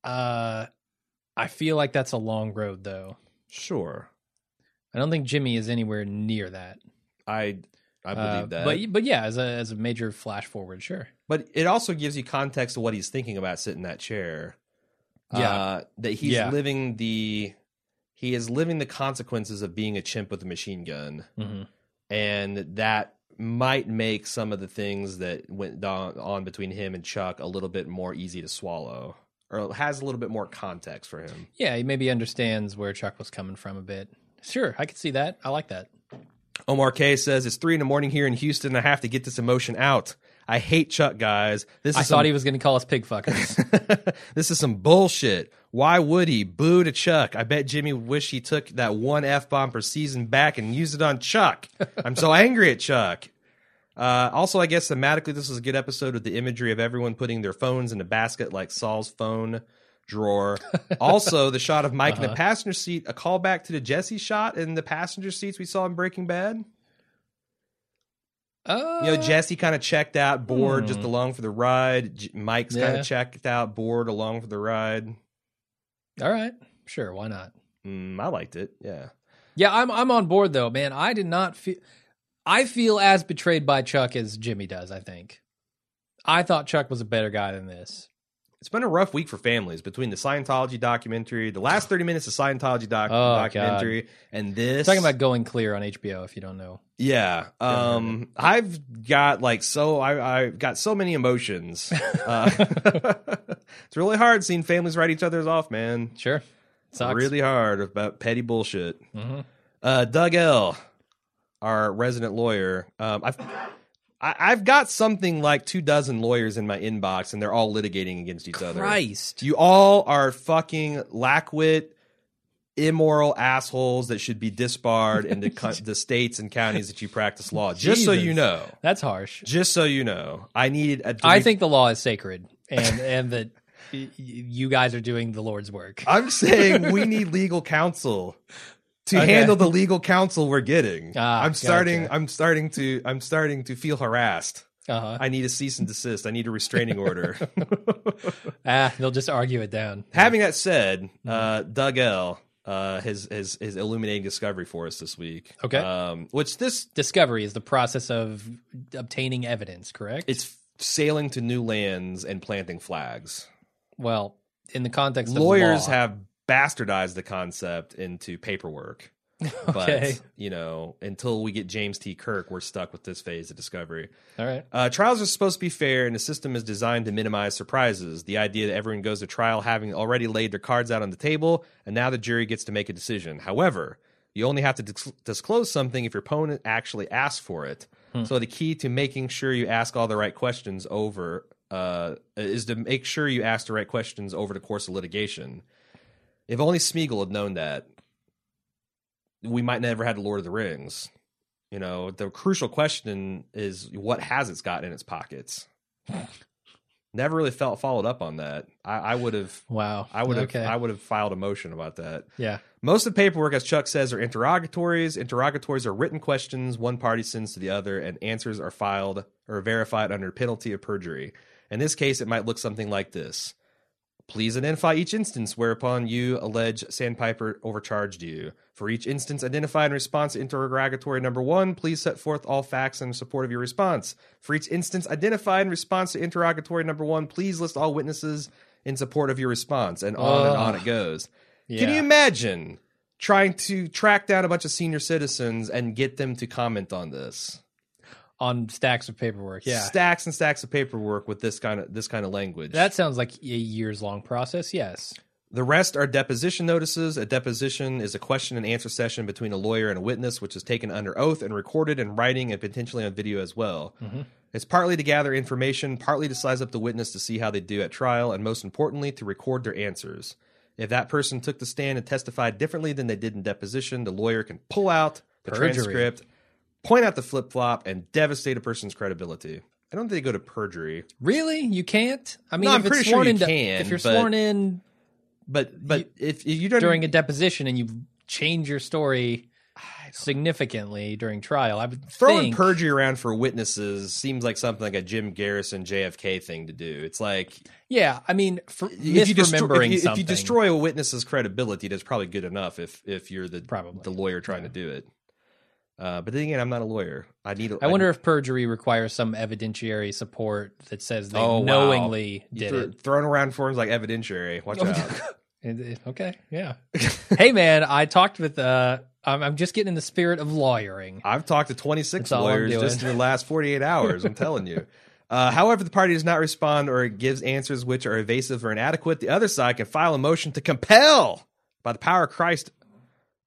Uh, I feel like that's a long road, though. Sure. I don't think Jimmy is anywhere near that. I I believe Uh, that. but but yeah, as a as a major flash forward, sure. But it also gives you context of what he's thinking about sitting in that chair. Yeah. Uh, that he's Yeah. living the he is living the consequences of being a chimp with a machine gun. Mm-hmm. And that might make some of the things that went on between him and Chuck a little bit more easy to swallow. Or has a little bit more context for him. Yeah, he maybe understands where Chuck was coming from a bit. Sure, I could see that. I like that. Omar K says it's three in the morning here in Houston. I have to get this emotion out. I hate Chuck, guys. This is I some- thought he was going to call us pig fuckers. this is some bullshit. Why would he? Boo to Chuck. I bet Jimmy would wish he took that one F bomb per season back and used it on Chuck. I'm so angry at Chuck. Uh, also, I guess thematically, this was a good episode with the imagery of everyone putting their phones in a basket like Saul's phone drawer. also, the shot of Mike in the passenger seat, a callback to the Jesse shot in the passenger seats we saw in Breaking Bad. uh, You know, Jesse kind of checked out, bored, Hmm. just along for the ride. J- Mike's kind of checked out, bored, along for the ride. all right, sure, why not? Mm, I liked it. Yeah. Yeah, I'm I'm on board though, man. I did not feel I feel as betrayed by Chuck as Jimmy does, I think. I thought Chuck was a better guy than this. It's been a rough week for families between the Scientology documentary, the last 30 minutes of Scientology doc- Oh, documentary, and this. Talking about going clear on HBO if you don't know. Yeah. Um, I've got like so, I, I've got so many emotions. Uh, it's really hard seeing families write each other's off, man. Sure. Sucks. Really hard about petty bullshit. hmm Uh, Doug L, our resident lawyer. Um, I've I, I've got something like two dozen lawyers in my inbox, and they're all litigating against each other. Christ. You all are fucking lackwit, immoral assholes that should be disbarred in the, co- the states and counties that you practice law. Just so you know. That's harsh. Just so you know. I need a. I think the law is sacred and and that you guys are doing the Lord's work. I'm saying we need legal counsel to Okay. handle the legal counsel we're getting. Ah, I'm starting. gotcha. I'm starting to. I'm starting to feel harassed. Uh-huh. I need a cease and desist. I need a restraining order. Ah, they'll just argue it down. Having that said, Mm-hmm. uh, Doug L. Uh, his his his illuminating discovery for us this week. Okay. Um, which this Discovery is the process of obtaining evidence, correct? it's sailing to new lands and planting flags. well, in the context of Lawyers law. have bastardized the concept into paperwork. But Okay. you know, until we get James T. Kirk, we're stuck with this phase of discovery. All right. Uh, trials are supposed to be fair, and the system is designed to minimize surprises. The idea that everyone goes to trial having already laid their cards out on the table, and now the jury gets to make a decision. However, you only have to dis- disclose something if your opponent actually asks for it. So the key to making sure you ask all the right questions over uh, is to make sure you ask the right questions over the course of litigation. If only Smeagol had known that, we might never had the Lord of the Rings. You know, the crucial question is what has it's got in its pockets. Never really felt followed up on that. I, I would have, Wow. I would have, Okay. I would have filed a motion about that. yeah. Most of the paperwork, as Chuck says, are interrogatories. Interrogatories are written questions one party sends to the other, and answers are filed or verified under penalty of perjury. In this case, it might look something like this. Please identify each instance whereupon you allege Sandpiper overcharged you. For each instance identified in response to interrogatory number one, please set forth all facts in support of your response. For each instance identified in response to interrogatory number one, please list all witnesses in support of your response. And on and on it goes. Yeah. Can you imagine trying to track down a bunch of senior citizens and get them to comment on this? On stacks of paperwork. Yeah. Stacks and stacks of paperwork with this kind of this kind of language. that sounds like a years long process. Yes. The rest are deposition notices. A deposition is a question and answer session between a lawyer and a witness, which is taken under oath and recorded in writing and potentially on video as well. Mm-hmm. It's partly to gather information, partly to size up the witness to see how they do at trial, and most importantly, to record their answers. If that person took the stand and testified differently than they did in deposition, the lawyer can pull out the Perjury. transcript, point out the flip flop, and devastate a person's credibility. I don't think they go to perjury. Really? You can't? I mean, No, if I'm it's pretty sworn sure you into, can, if you're but- sworn in but but if, if you don't during a deposition and you change your story significantly during trial. I would throwing think, perjury around for witnesses seems like something like a Jim Garrison JFK thing to do. It's like Yeah, I mean, for if you, destroy, if, you, if you destroy a witness's credibility, that's probably good enough. If if you're the Probably. the lawyer trying to do it. Uh, but then again, I'm not a lawyer. I need. a- I wonder if perjury requires some evidentiary support that says they Oh, knowingly you did throw- it. throwing around forms like evidentiary. Watch out. It- it- Okay, yeah. hey, man, I talked with. uh I'm, I'm just getting in the spirit of lawyering. I've talked to 26 That's lawyers just in the last 48 hours. I'm telling you. Uh, however, the party does not respond or gives answers which are evasive or inadequate. The other side can file a motion to compel, by the power of Christ,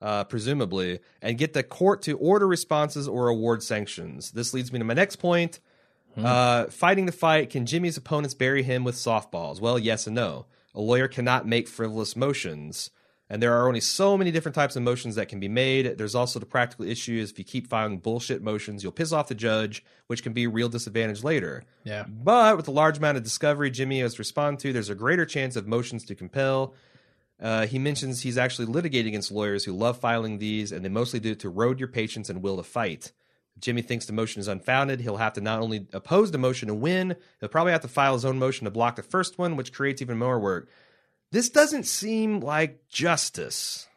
uh, presumably, and get the court to order responses or award sanctions. This leads me to my next point. Uh, fighting the fight, can Jimmy's opponents bury him with softballs? Well, yes and no. A lawyer cannot make frivolous motions. And there are only so many different types of motions that can be made. There's also the practical issue is if you keep filing bullshit motions, you'll piss off the judge, which can be a real disadvantage later. Yeah. But with the large amount of discovery Jimmy has responded to, there's a greater chance of motions to compel. Uh, he mentions he's actually litigating against lawyers who love filing these, and they mostly do it to road your patience and will to fight. Jimmy thinks the motion is unfounded. He'll have to not only oppose the motion to win, he'll probably have to file his own motion to block the first one, which creates even more work. This doesn't seem like justice.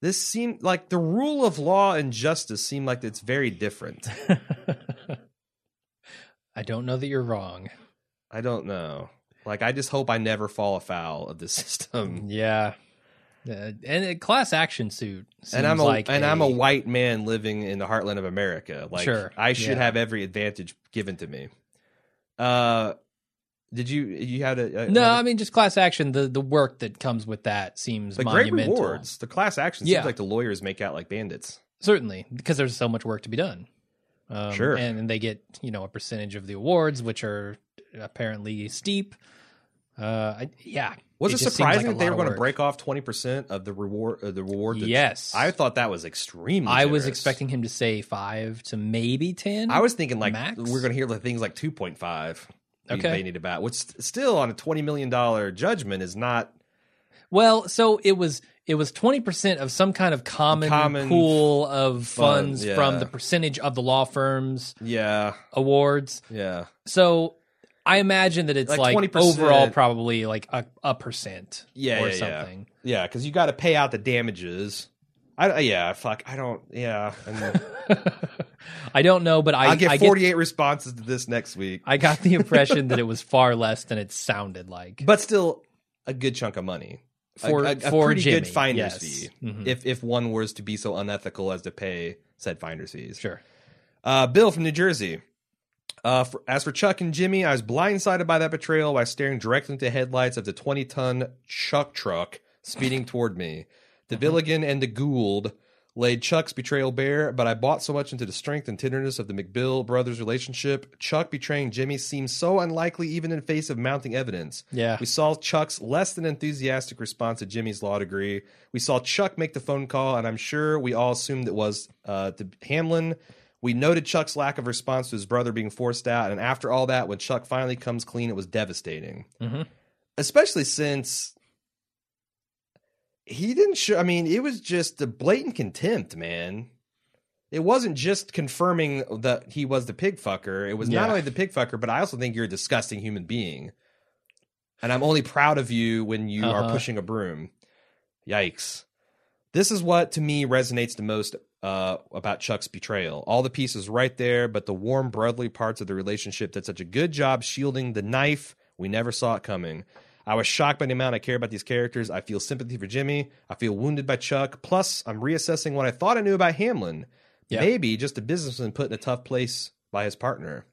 This seemed like the rule of law and justice seem like it's very different. I don't know that you're wrong. I don't know. Like I just hope I never fall afoul of the system. Yeah. Uh, and a class action suit. and I'm a like and i I'm a white man living in the heartland of America. Like Sure, I should yeah. have every advantage given to me. Uh, did you you had a, a No, I mean just class action. The the work that comes with that seems the great monumental. rewards. The class action Yeah. seems like the lawyers make out like bandits. Certainly, because there's so much work to be done. Um, Sure. and, and they get you know a percentage of the awards, which are apparently steep. Uh, I, yeah. Was it, just seems like surprising that they were going to break off twenty percent of the reward? Uh, the reward. Yes, I thought that was extremely. I was expecting him to say five to maybe ten. I was thinking like Max? we're going to hear like things like two point five. Okay. They need about which still on a twenty million dollar judgment is not Well, so it was it was twenty percent of some kind of common, Common pool of fund, funds yeah. from the percentage of the law firm's yeah awards. yeah So I imagine that it's Like like, 20%. overall probably like a, a percent Yeah, or yeah, yeah. something. Yeah, because you got to pay out the damages. I yeah, fuck. I don't. Yeah, I don't know, but I I'll get I forty eight responses to this next week, I got the impression that it was far less than it sounded like. but still a good chunk of money For- a, a, a for pretty good Jimmy, finder's yes. fee. Mhm. If if one was to be so unethical as to pay said finder's fees. sure. Uh, Bill from New Jersey. Uh, for, as for Chuck and Jimmy, I was blindsided by that betrayal by staring directly into headlights of the 20 ton Chuck truck speeding toward me. The Billigan and the Gould laid Chuck's betrayal bare, but I bought so much into the strength and tenderness of the McGill brothers' relationship. Chuck betraying Jimmy seemed so unlikely even in face of mounting evidence. Yeah. We saw Chuck's less than enthusiastic response to Jimmy's law degree. We saw Chuck make the phone call, and I'm sure we all assumed it was uh, to Hamlin. We noted Chuck's lack of response to his brother being forced out, and after all that, when Chuck finally comes clean, it was devastating. Mhm. Especially since he didn't show. I mean, it was just the blatant contempt, man. It wasn't just confirming that he was the pig fucker. It was not only the pig fucker, but I also think you're a disgusting human being. And I'm only proud of you when you are Uh-huh. pushing a broom. Yikes. This is what to me resonates the most uh, about Chuck's betrayal. All the pieces right there, but the warm, brotherly parts of the relationship did such a good job shielding the knife. We never saw it coming. I was shocked by the amount I care about these characters. I feel sympathy for Jimmy. I feel wounded by Chuck. Plus, I'm reassessing what I thought I knew about Hamlin. Yeah. Maybe just a businessman put in a tough place by his partner.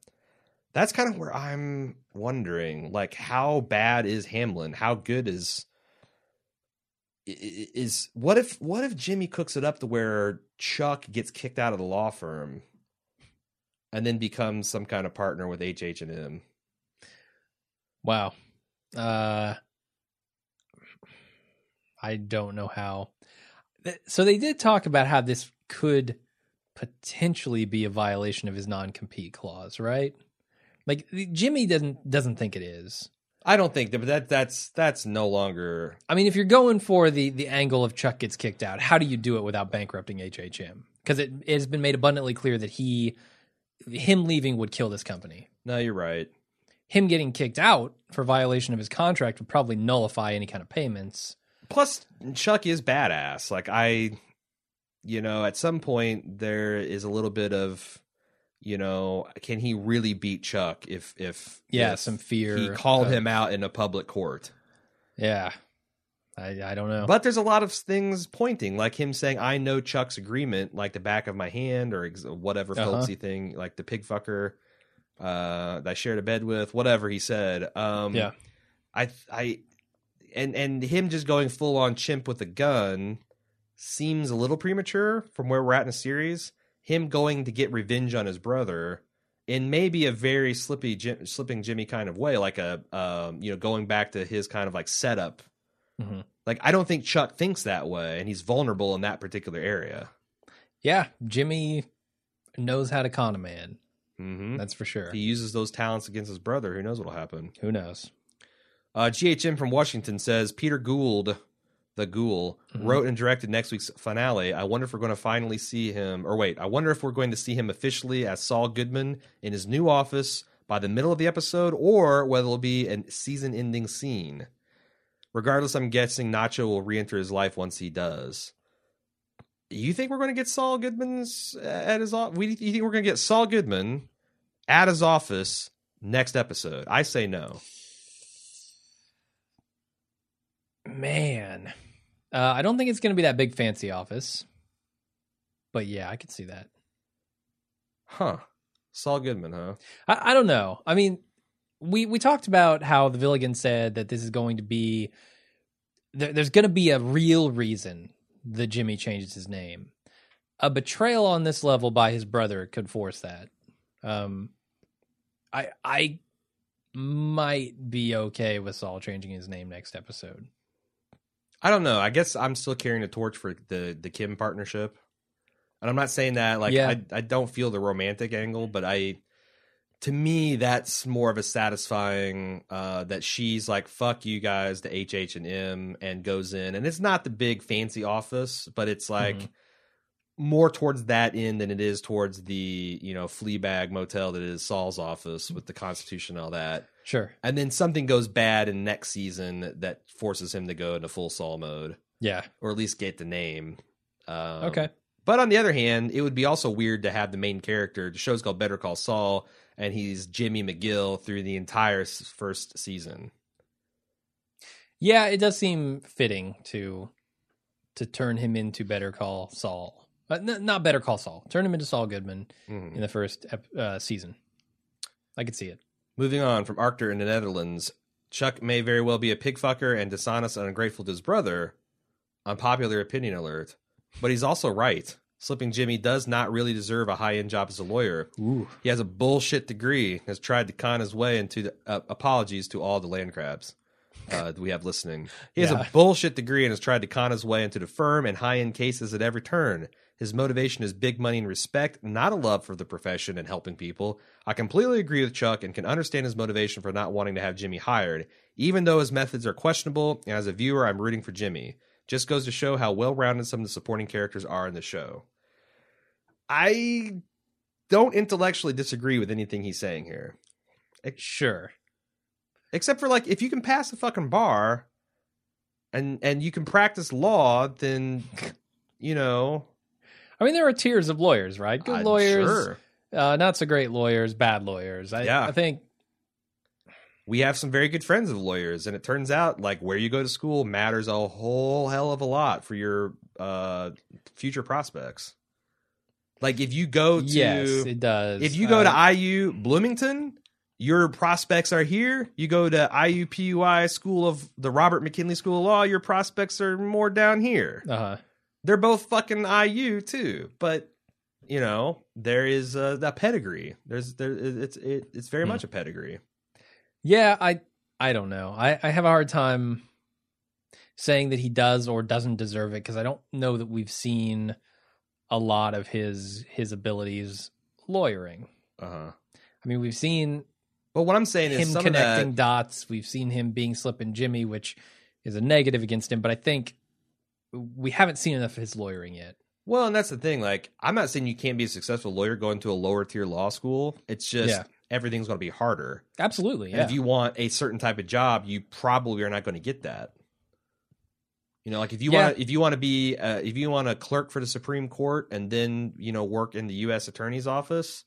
That's kind of where I'm wondering, like, how bad is Hamlin? How good is is what if what if Jimmy cooks it up to where Chuck gets kicked out of the law firm and then becomes some kind of partner with HH and M? Wow. Uh, I don't know how. So they did talk about how this could potentially be a violation of his non-compete clause, right? Like Jimmy doesn't doesn't think it is. I don't think that, but that that's that's no longer. I mean, if you're going for the the angle of Chuck gets kicked out, how do you do it without bankrupting HHM? Because it, it has been made abundantly clear that he, him leaving would kill this company. No, you're right. Him getting kicked out for violation of his contract would probably nullify any kind of payments. Plus, Chuck is badass. Like I, you know, at some point there is a little bit of, you know, can he really beat Chuck if if Yeah, if some fear. he called of- him out in a public court. Yeah, I I don't know. But there's a lot of things pointing, like him saying, "I know Chuck's agreement, like the back of my hand, or ex- whatever Uh-huh. folksy thing, like the pig fucker uh, that I shared a bed with, whatever he said." Um, yeah, I, I, and and him just going full on chimp with a gun seems a little premature from where we're at in the series. Him going to get revenge on his brother in maybe a very slippy, Jim, slipping Jimmy kind of way, like a, um, you know, going back to his kind of like setup. Mhm. Like I don't think Chuck thinks that way, and he's vulnerable in that particular area. yeah. Jimmy knows how to con a man. hmm That's for sure. He uses those talents against his brother, who knows what'll happen? Who knows? Uh, GHM from Washington says Peter Gould, the Ghoul, Mhm. wrote and directed next week's finale. I wonder if we're going to finally see him, or wait, I wonder if we're going to see him officially as Saul Goodman in his new office by the middle of the episode, or whether it'll be a season-ending scene. Regardless, I'm guessing Nacho will re-enter his life once he does. You think we're going to get Saul Goodman's uh, at his office? You think we're going to get Saul Goodman at his office next episode? I say no. Man, uh, I don't think it's going to be that big fancy office, but yeah, I could see that. Huh. Saul Goodman, huh? I, I don't know. I mean, we we talked about how the Villigan said that this is going to be there, there's going to be a real reason that Jimmy changes his name. A betrayal on this level by his brother could force that. Um, I I might be okay with Saul changing his name next episode. I don't know. I guess I'm still carrying a torch for the the Kim partnership. And I'm not saying that like Yeah. I I don't feel the romantic angle, but I to me that's more of a satisfying uh that she's like fuck you guys to HH and M and goes in and it's not the big fancy office, but it's like Mhm. more towards that end than it is towards the, you know, Fleabag motel that is Saul's office with the constitution and all that. Sure. and then something goes bad in next season that forces him to go into full Saul mode, Yeah. or at least get the name. Um, Okay. But on the other hand, it would be also weird to have the main character. The show's called Better Call Saul, and he's Jimmy McGill through the entire first season. Yeah, it does seem fitting to to turn him into Better Call Saul. Uh, n- not Better Call Saul. Turn him into Saul Goodman Mhm. in the first ep- uh, season. I could see it. Moving on from Arctur in the Netherlands, Chuck may very well be a pig fucker and dishonest and ungrateful to his brother. Unpopular opinion alert. But he's also right. Slipping Jimmy does not really deserve a high end job as a lawyer. Ooh. He has a bullshit degree. Has tried to con his way into the uh, apologies to all the land crabs uh, that we have listening. He has Yeah. a bullshit degree and has tried to con his way into the firm and high end cases at every turn. His motivation is big money and respect, not a love for the profession and helping people. I completely agree with Chuck and can understand his motivation for not wanting to have Jimmy hired, even though his methods are questionable. And as a viewer, I'm rooting for Jimmy. Just goes to show how well rounded some of the supporting characters are in the show. I don't intellectually disagree with anything he's saying here. Sure. Except for like if you can pass the fucking bar and and you can practice law, then you know I mean, there are tiers of lawyers, right? Good I'm lawyers, sure. uh, not so great lawyers, bad lawyers. I, Yeah. I think we have some very good friends of lawyers, and it turns out like where you go to school matters a whole hell of a lot for your uh future prospects. Like if you go to yes, it does. if you go Uh, to IU Bloomington, your prospects are here. You go to IUPUI School of the Robert McKinney School of Law, your prospects are more down here. uh-huh. They're both fucking IU too, but you know there is uh, that pedigree. There's there it's it, it's very Hmm. much a pedigree. Yeah, I I don't know. I, I have a hard time saying that he does or doesn't deserve it because I don't know that we've seen a lot of his his abilities lawyering. Uh huh. I mean, we've seen But what I'm saying is him connecting that. dots. We've seen him being slipping Jimmy, which is a negative against him. But I think we haven't seen enough of his lawyering yet. Well, and that's the thing. Like, I'm not saying you can't be a successful lawyer going to a lower tier law school. It's just Yeah. everything's going to be harder. Absolutely, And yeah. if you want a certain type of job, you probably are not going to get that. You know, like if you Yeah. want to, if you want to be, uh, if you want to clerk for the Supreme Court and then you know work in the U.S. Attorney's office,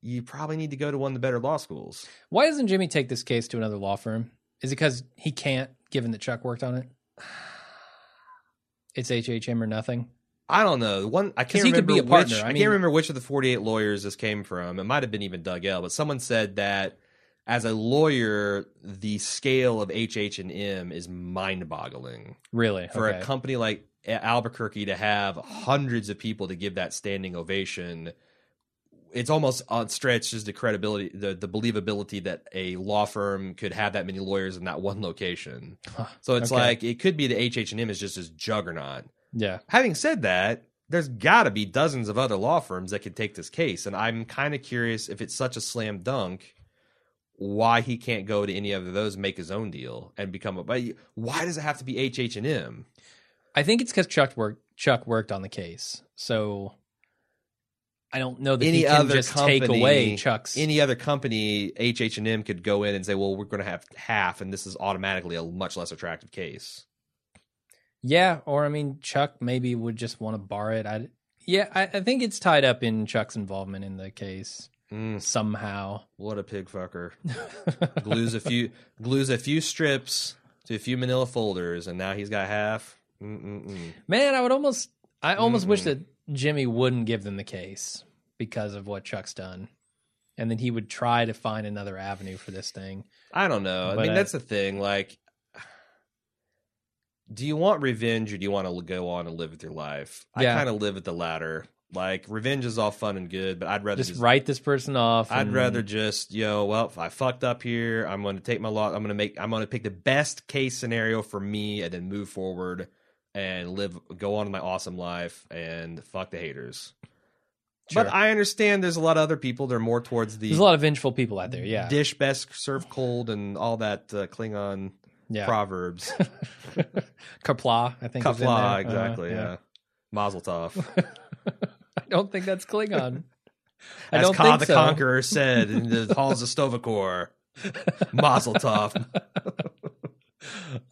you probably need to go to one of the better law schools. Why doesn't Jimmy take this case to another law firm? Is it because he can't, given that Chuck worked on it? It's HHM or nothing. I don't know. One I can't remember be a partner. which I I, mean- can't remember which of the 48 lawyers this came from. It might have been even Doug L, but someone said that as a lawyer, the scale of HH and M is mind-boggling. Really? For okay. a company like Albuquerque to have hundreds of people to give that standing ovation, it's almost outstretches the credibility, the, the believability that a law firm could have that many lawyers in that one location. Huh. So it's Okay. like it could be the HH and M is just this juggernaut yeah. having said that, there's got to be dozens of other law firms that could take this case, and I'm kind of curious if it's such a slam dunk, why he can't go to any of those, make his own deal, and become a. But why does it have to be HH and M? I think it's because Chuck worked. Chuck worked on the case, so I don't know that Any other just company, take away Chuck's. Any other company, HH and M could go in and say, "Well, we're going to have half, and this is automatically a much less attractive case." yeah, or I mean, Chuck maybe would just want to bar it. I yeah, I, I think it's tied up in Chuck's involvement in the case Mm, somehow. what a pig fucker! glues a few glues a few strips to a few Manila folders, and now he's got half. Mm-mm-mm. Man, I would almost, I almost wish Mm-mm. that Jimmy wouldn't give them the case because of what Chuck's done, and then he would try to find another avenue for this thing. I don't know. I mean, uh, that's the thing. Like, do you want revenge or do you want to go on and live with your life? Yeah. I kind of live with the latter. Like, revenge is all fun and good, but I'd rather Just just. write this person off. I'd and- rather just, yo, well, if I fucked up here, I'm going to take my law. I'm going to make. I'm going to pick the best case scenario for me, and then move forward and live, go on my awesome life, and fuck the haters. Sure. But I understand there's a lot of other people. They're more towards the There's a lot of vengeful people out there. Yeah, dish best serve cold and all that uh, Klingon yeah. proverbs. Kapla, I think. Kapla, there. exactly. Uh, yeah. Mazel tov. I don't think that's Klingon. I As don't Ka think the so. Conqueror said in the halls of Sto-Vo-Kor. Mazel tov.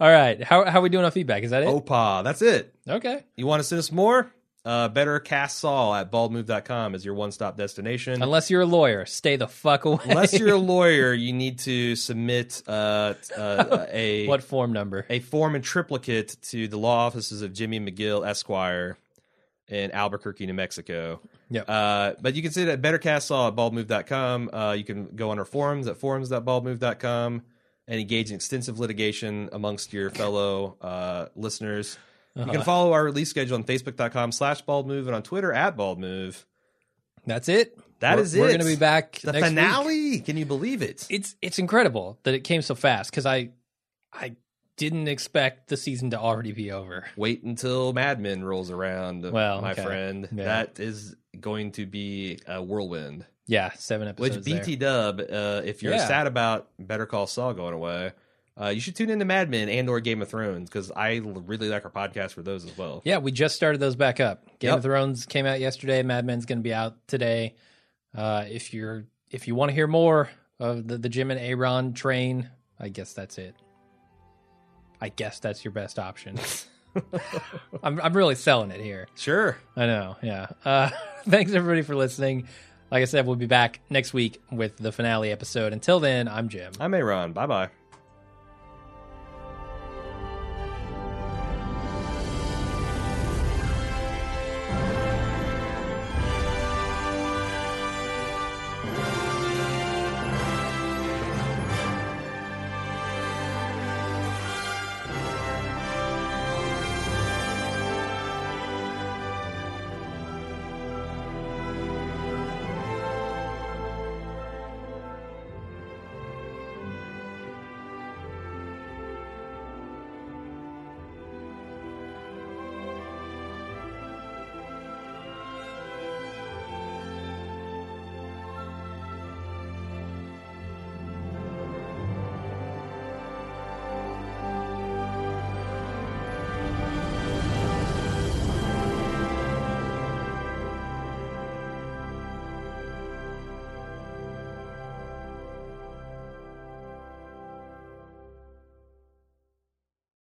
All right, how how are we doing on feedback? Is that it? Opa. That's it. Okay. You want to send us more? Uh, better cast Saul at baldmove.com is your one stop destination. Unless you're a lawyer, stay the fuck away. Unless you're a lawyer, you need to submit uh, uh, a what form number? a form in triplicate to the law offices of Jimmy McGill Esquire in Albuquerque, New Mexico. Yep. Uh, but you can see that bettercastsaul at baldmove.com. Uh, you can go on our forums at forums.baldmove.com and engage in extensive litigation amongst your fellow uh, listeners. You Uh-huh. can follow our release schedule on facebook.com slash bald move and on Twitter at bald move. That's it. That That is is We're going to be back The next week. finale. Can you believe it? It's it's incredible that it came so fast because I I didn't expect the season to already be over. Wait until Mad Men rolls around, Well, my okay. friend. Yeah. That is going to be a whirlwind. Yeah, seven Which episodes. there. BT Dub, uh, if you're Yeah. sad about Better Call Saul going away, uh, you should tune into Mad Men and or Game of Thrones because I really like our podcast for those as well. Yeah, we just started those back up. Game Yep. of Thrones came out yesterday. Mad Men's going to be out today. Uh, if you're if you want to hear more of the the Jim and Aaron train, I guess that's it. I guess that's your best option. I'm I'm really selling it here. Sure. I know. Yeah. Uh, thanks everybody for listening. Like I said, we'll be back next week with the finale episode. Until then, I'm Jim. I'm Aaron. Bye bye.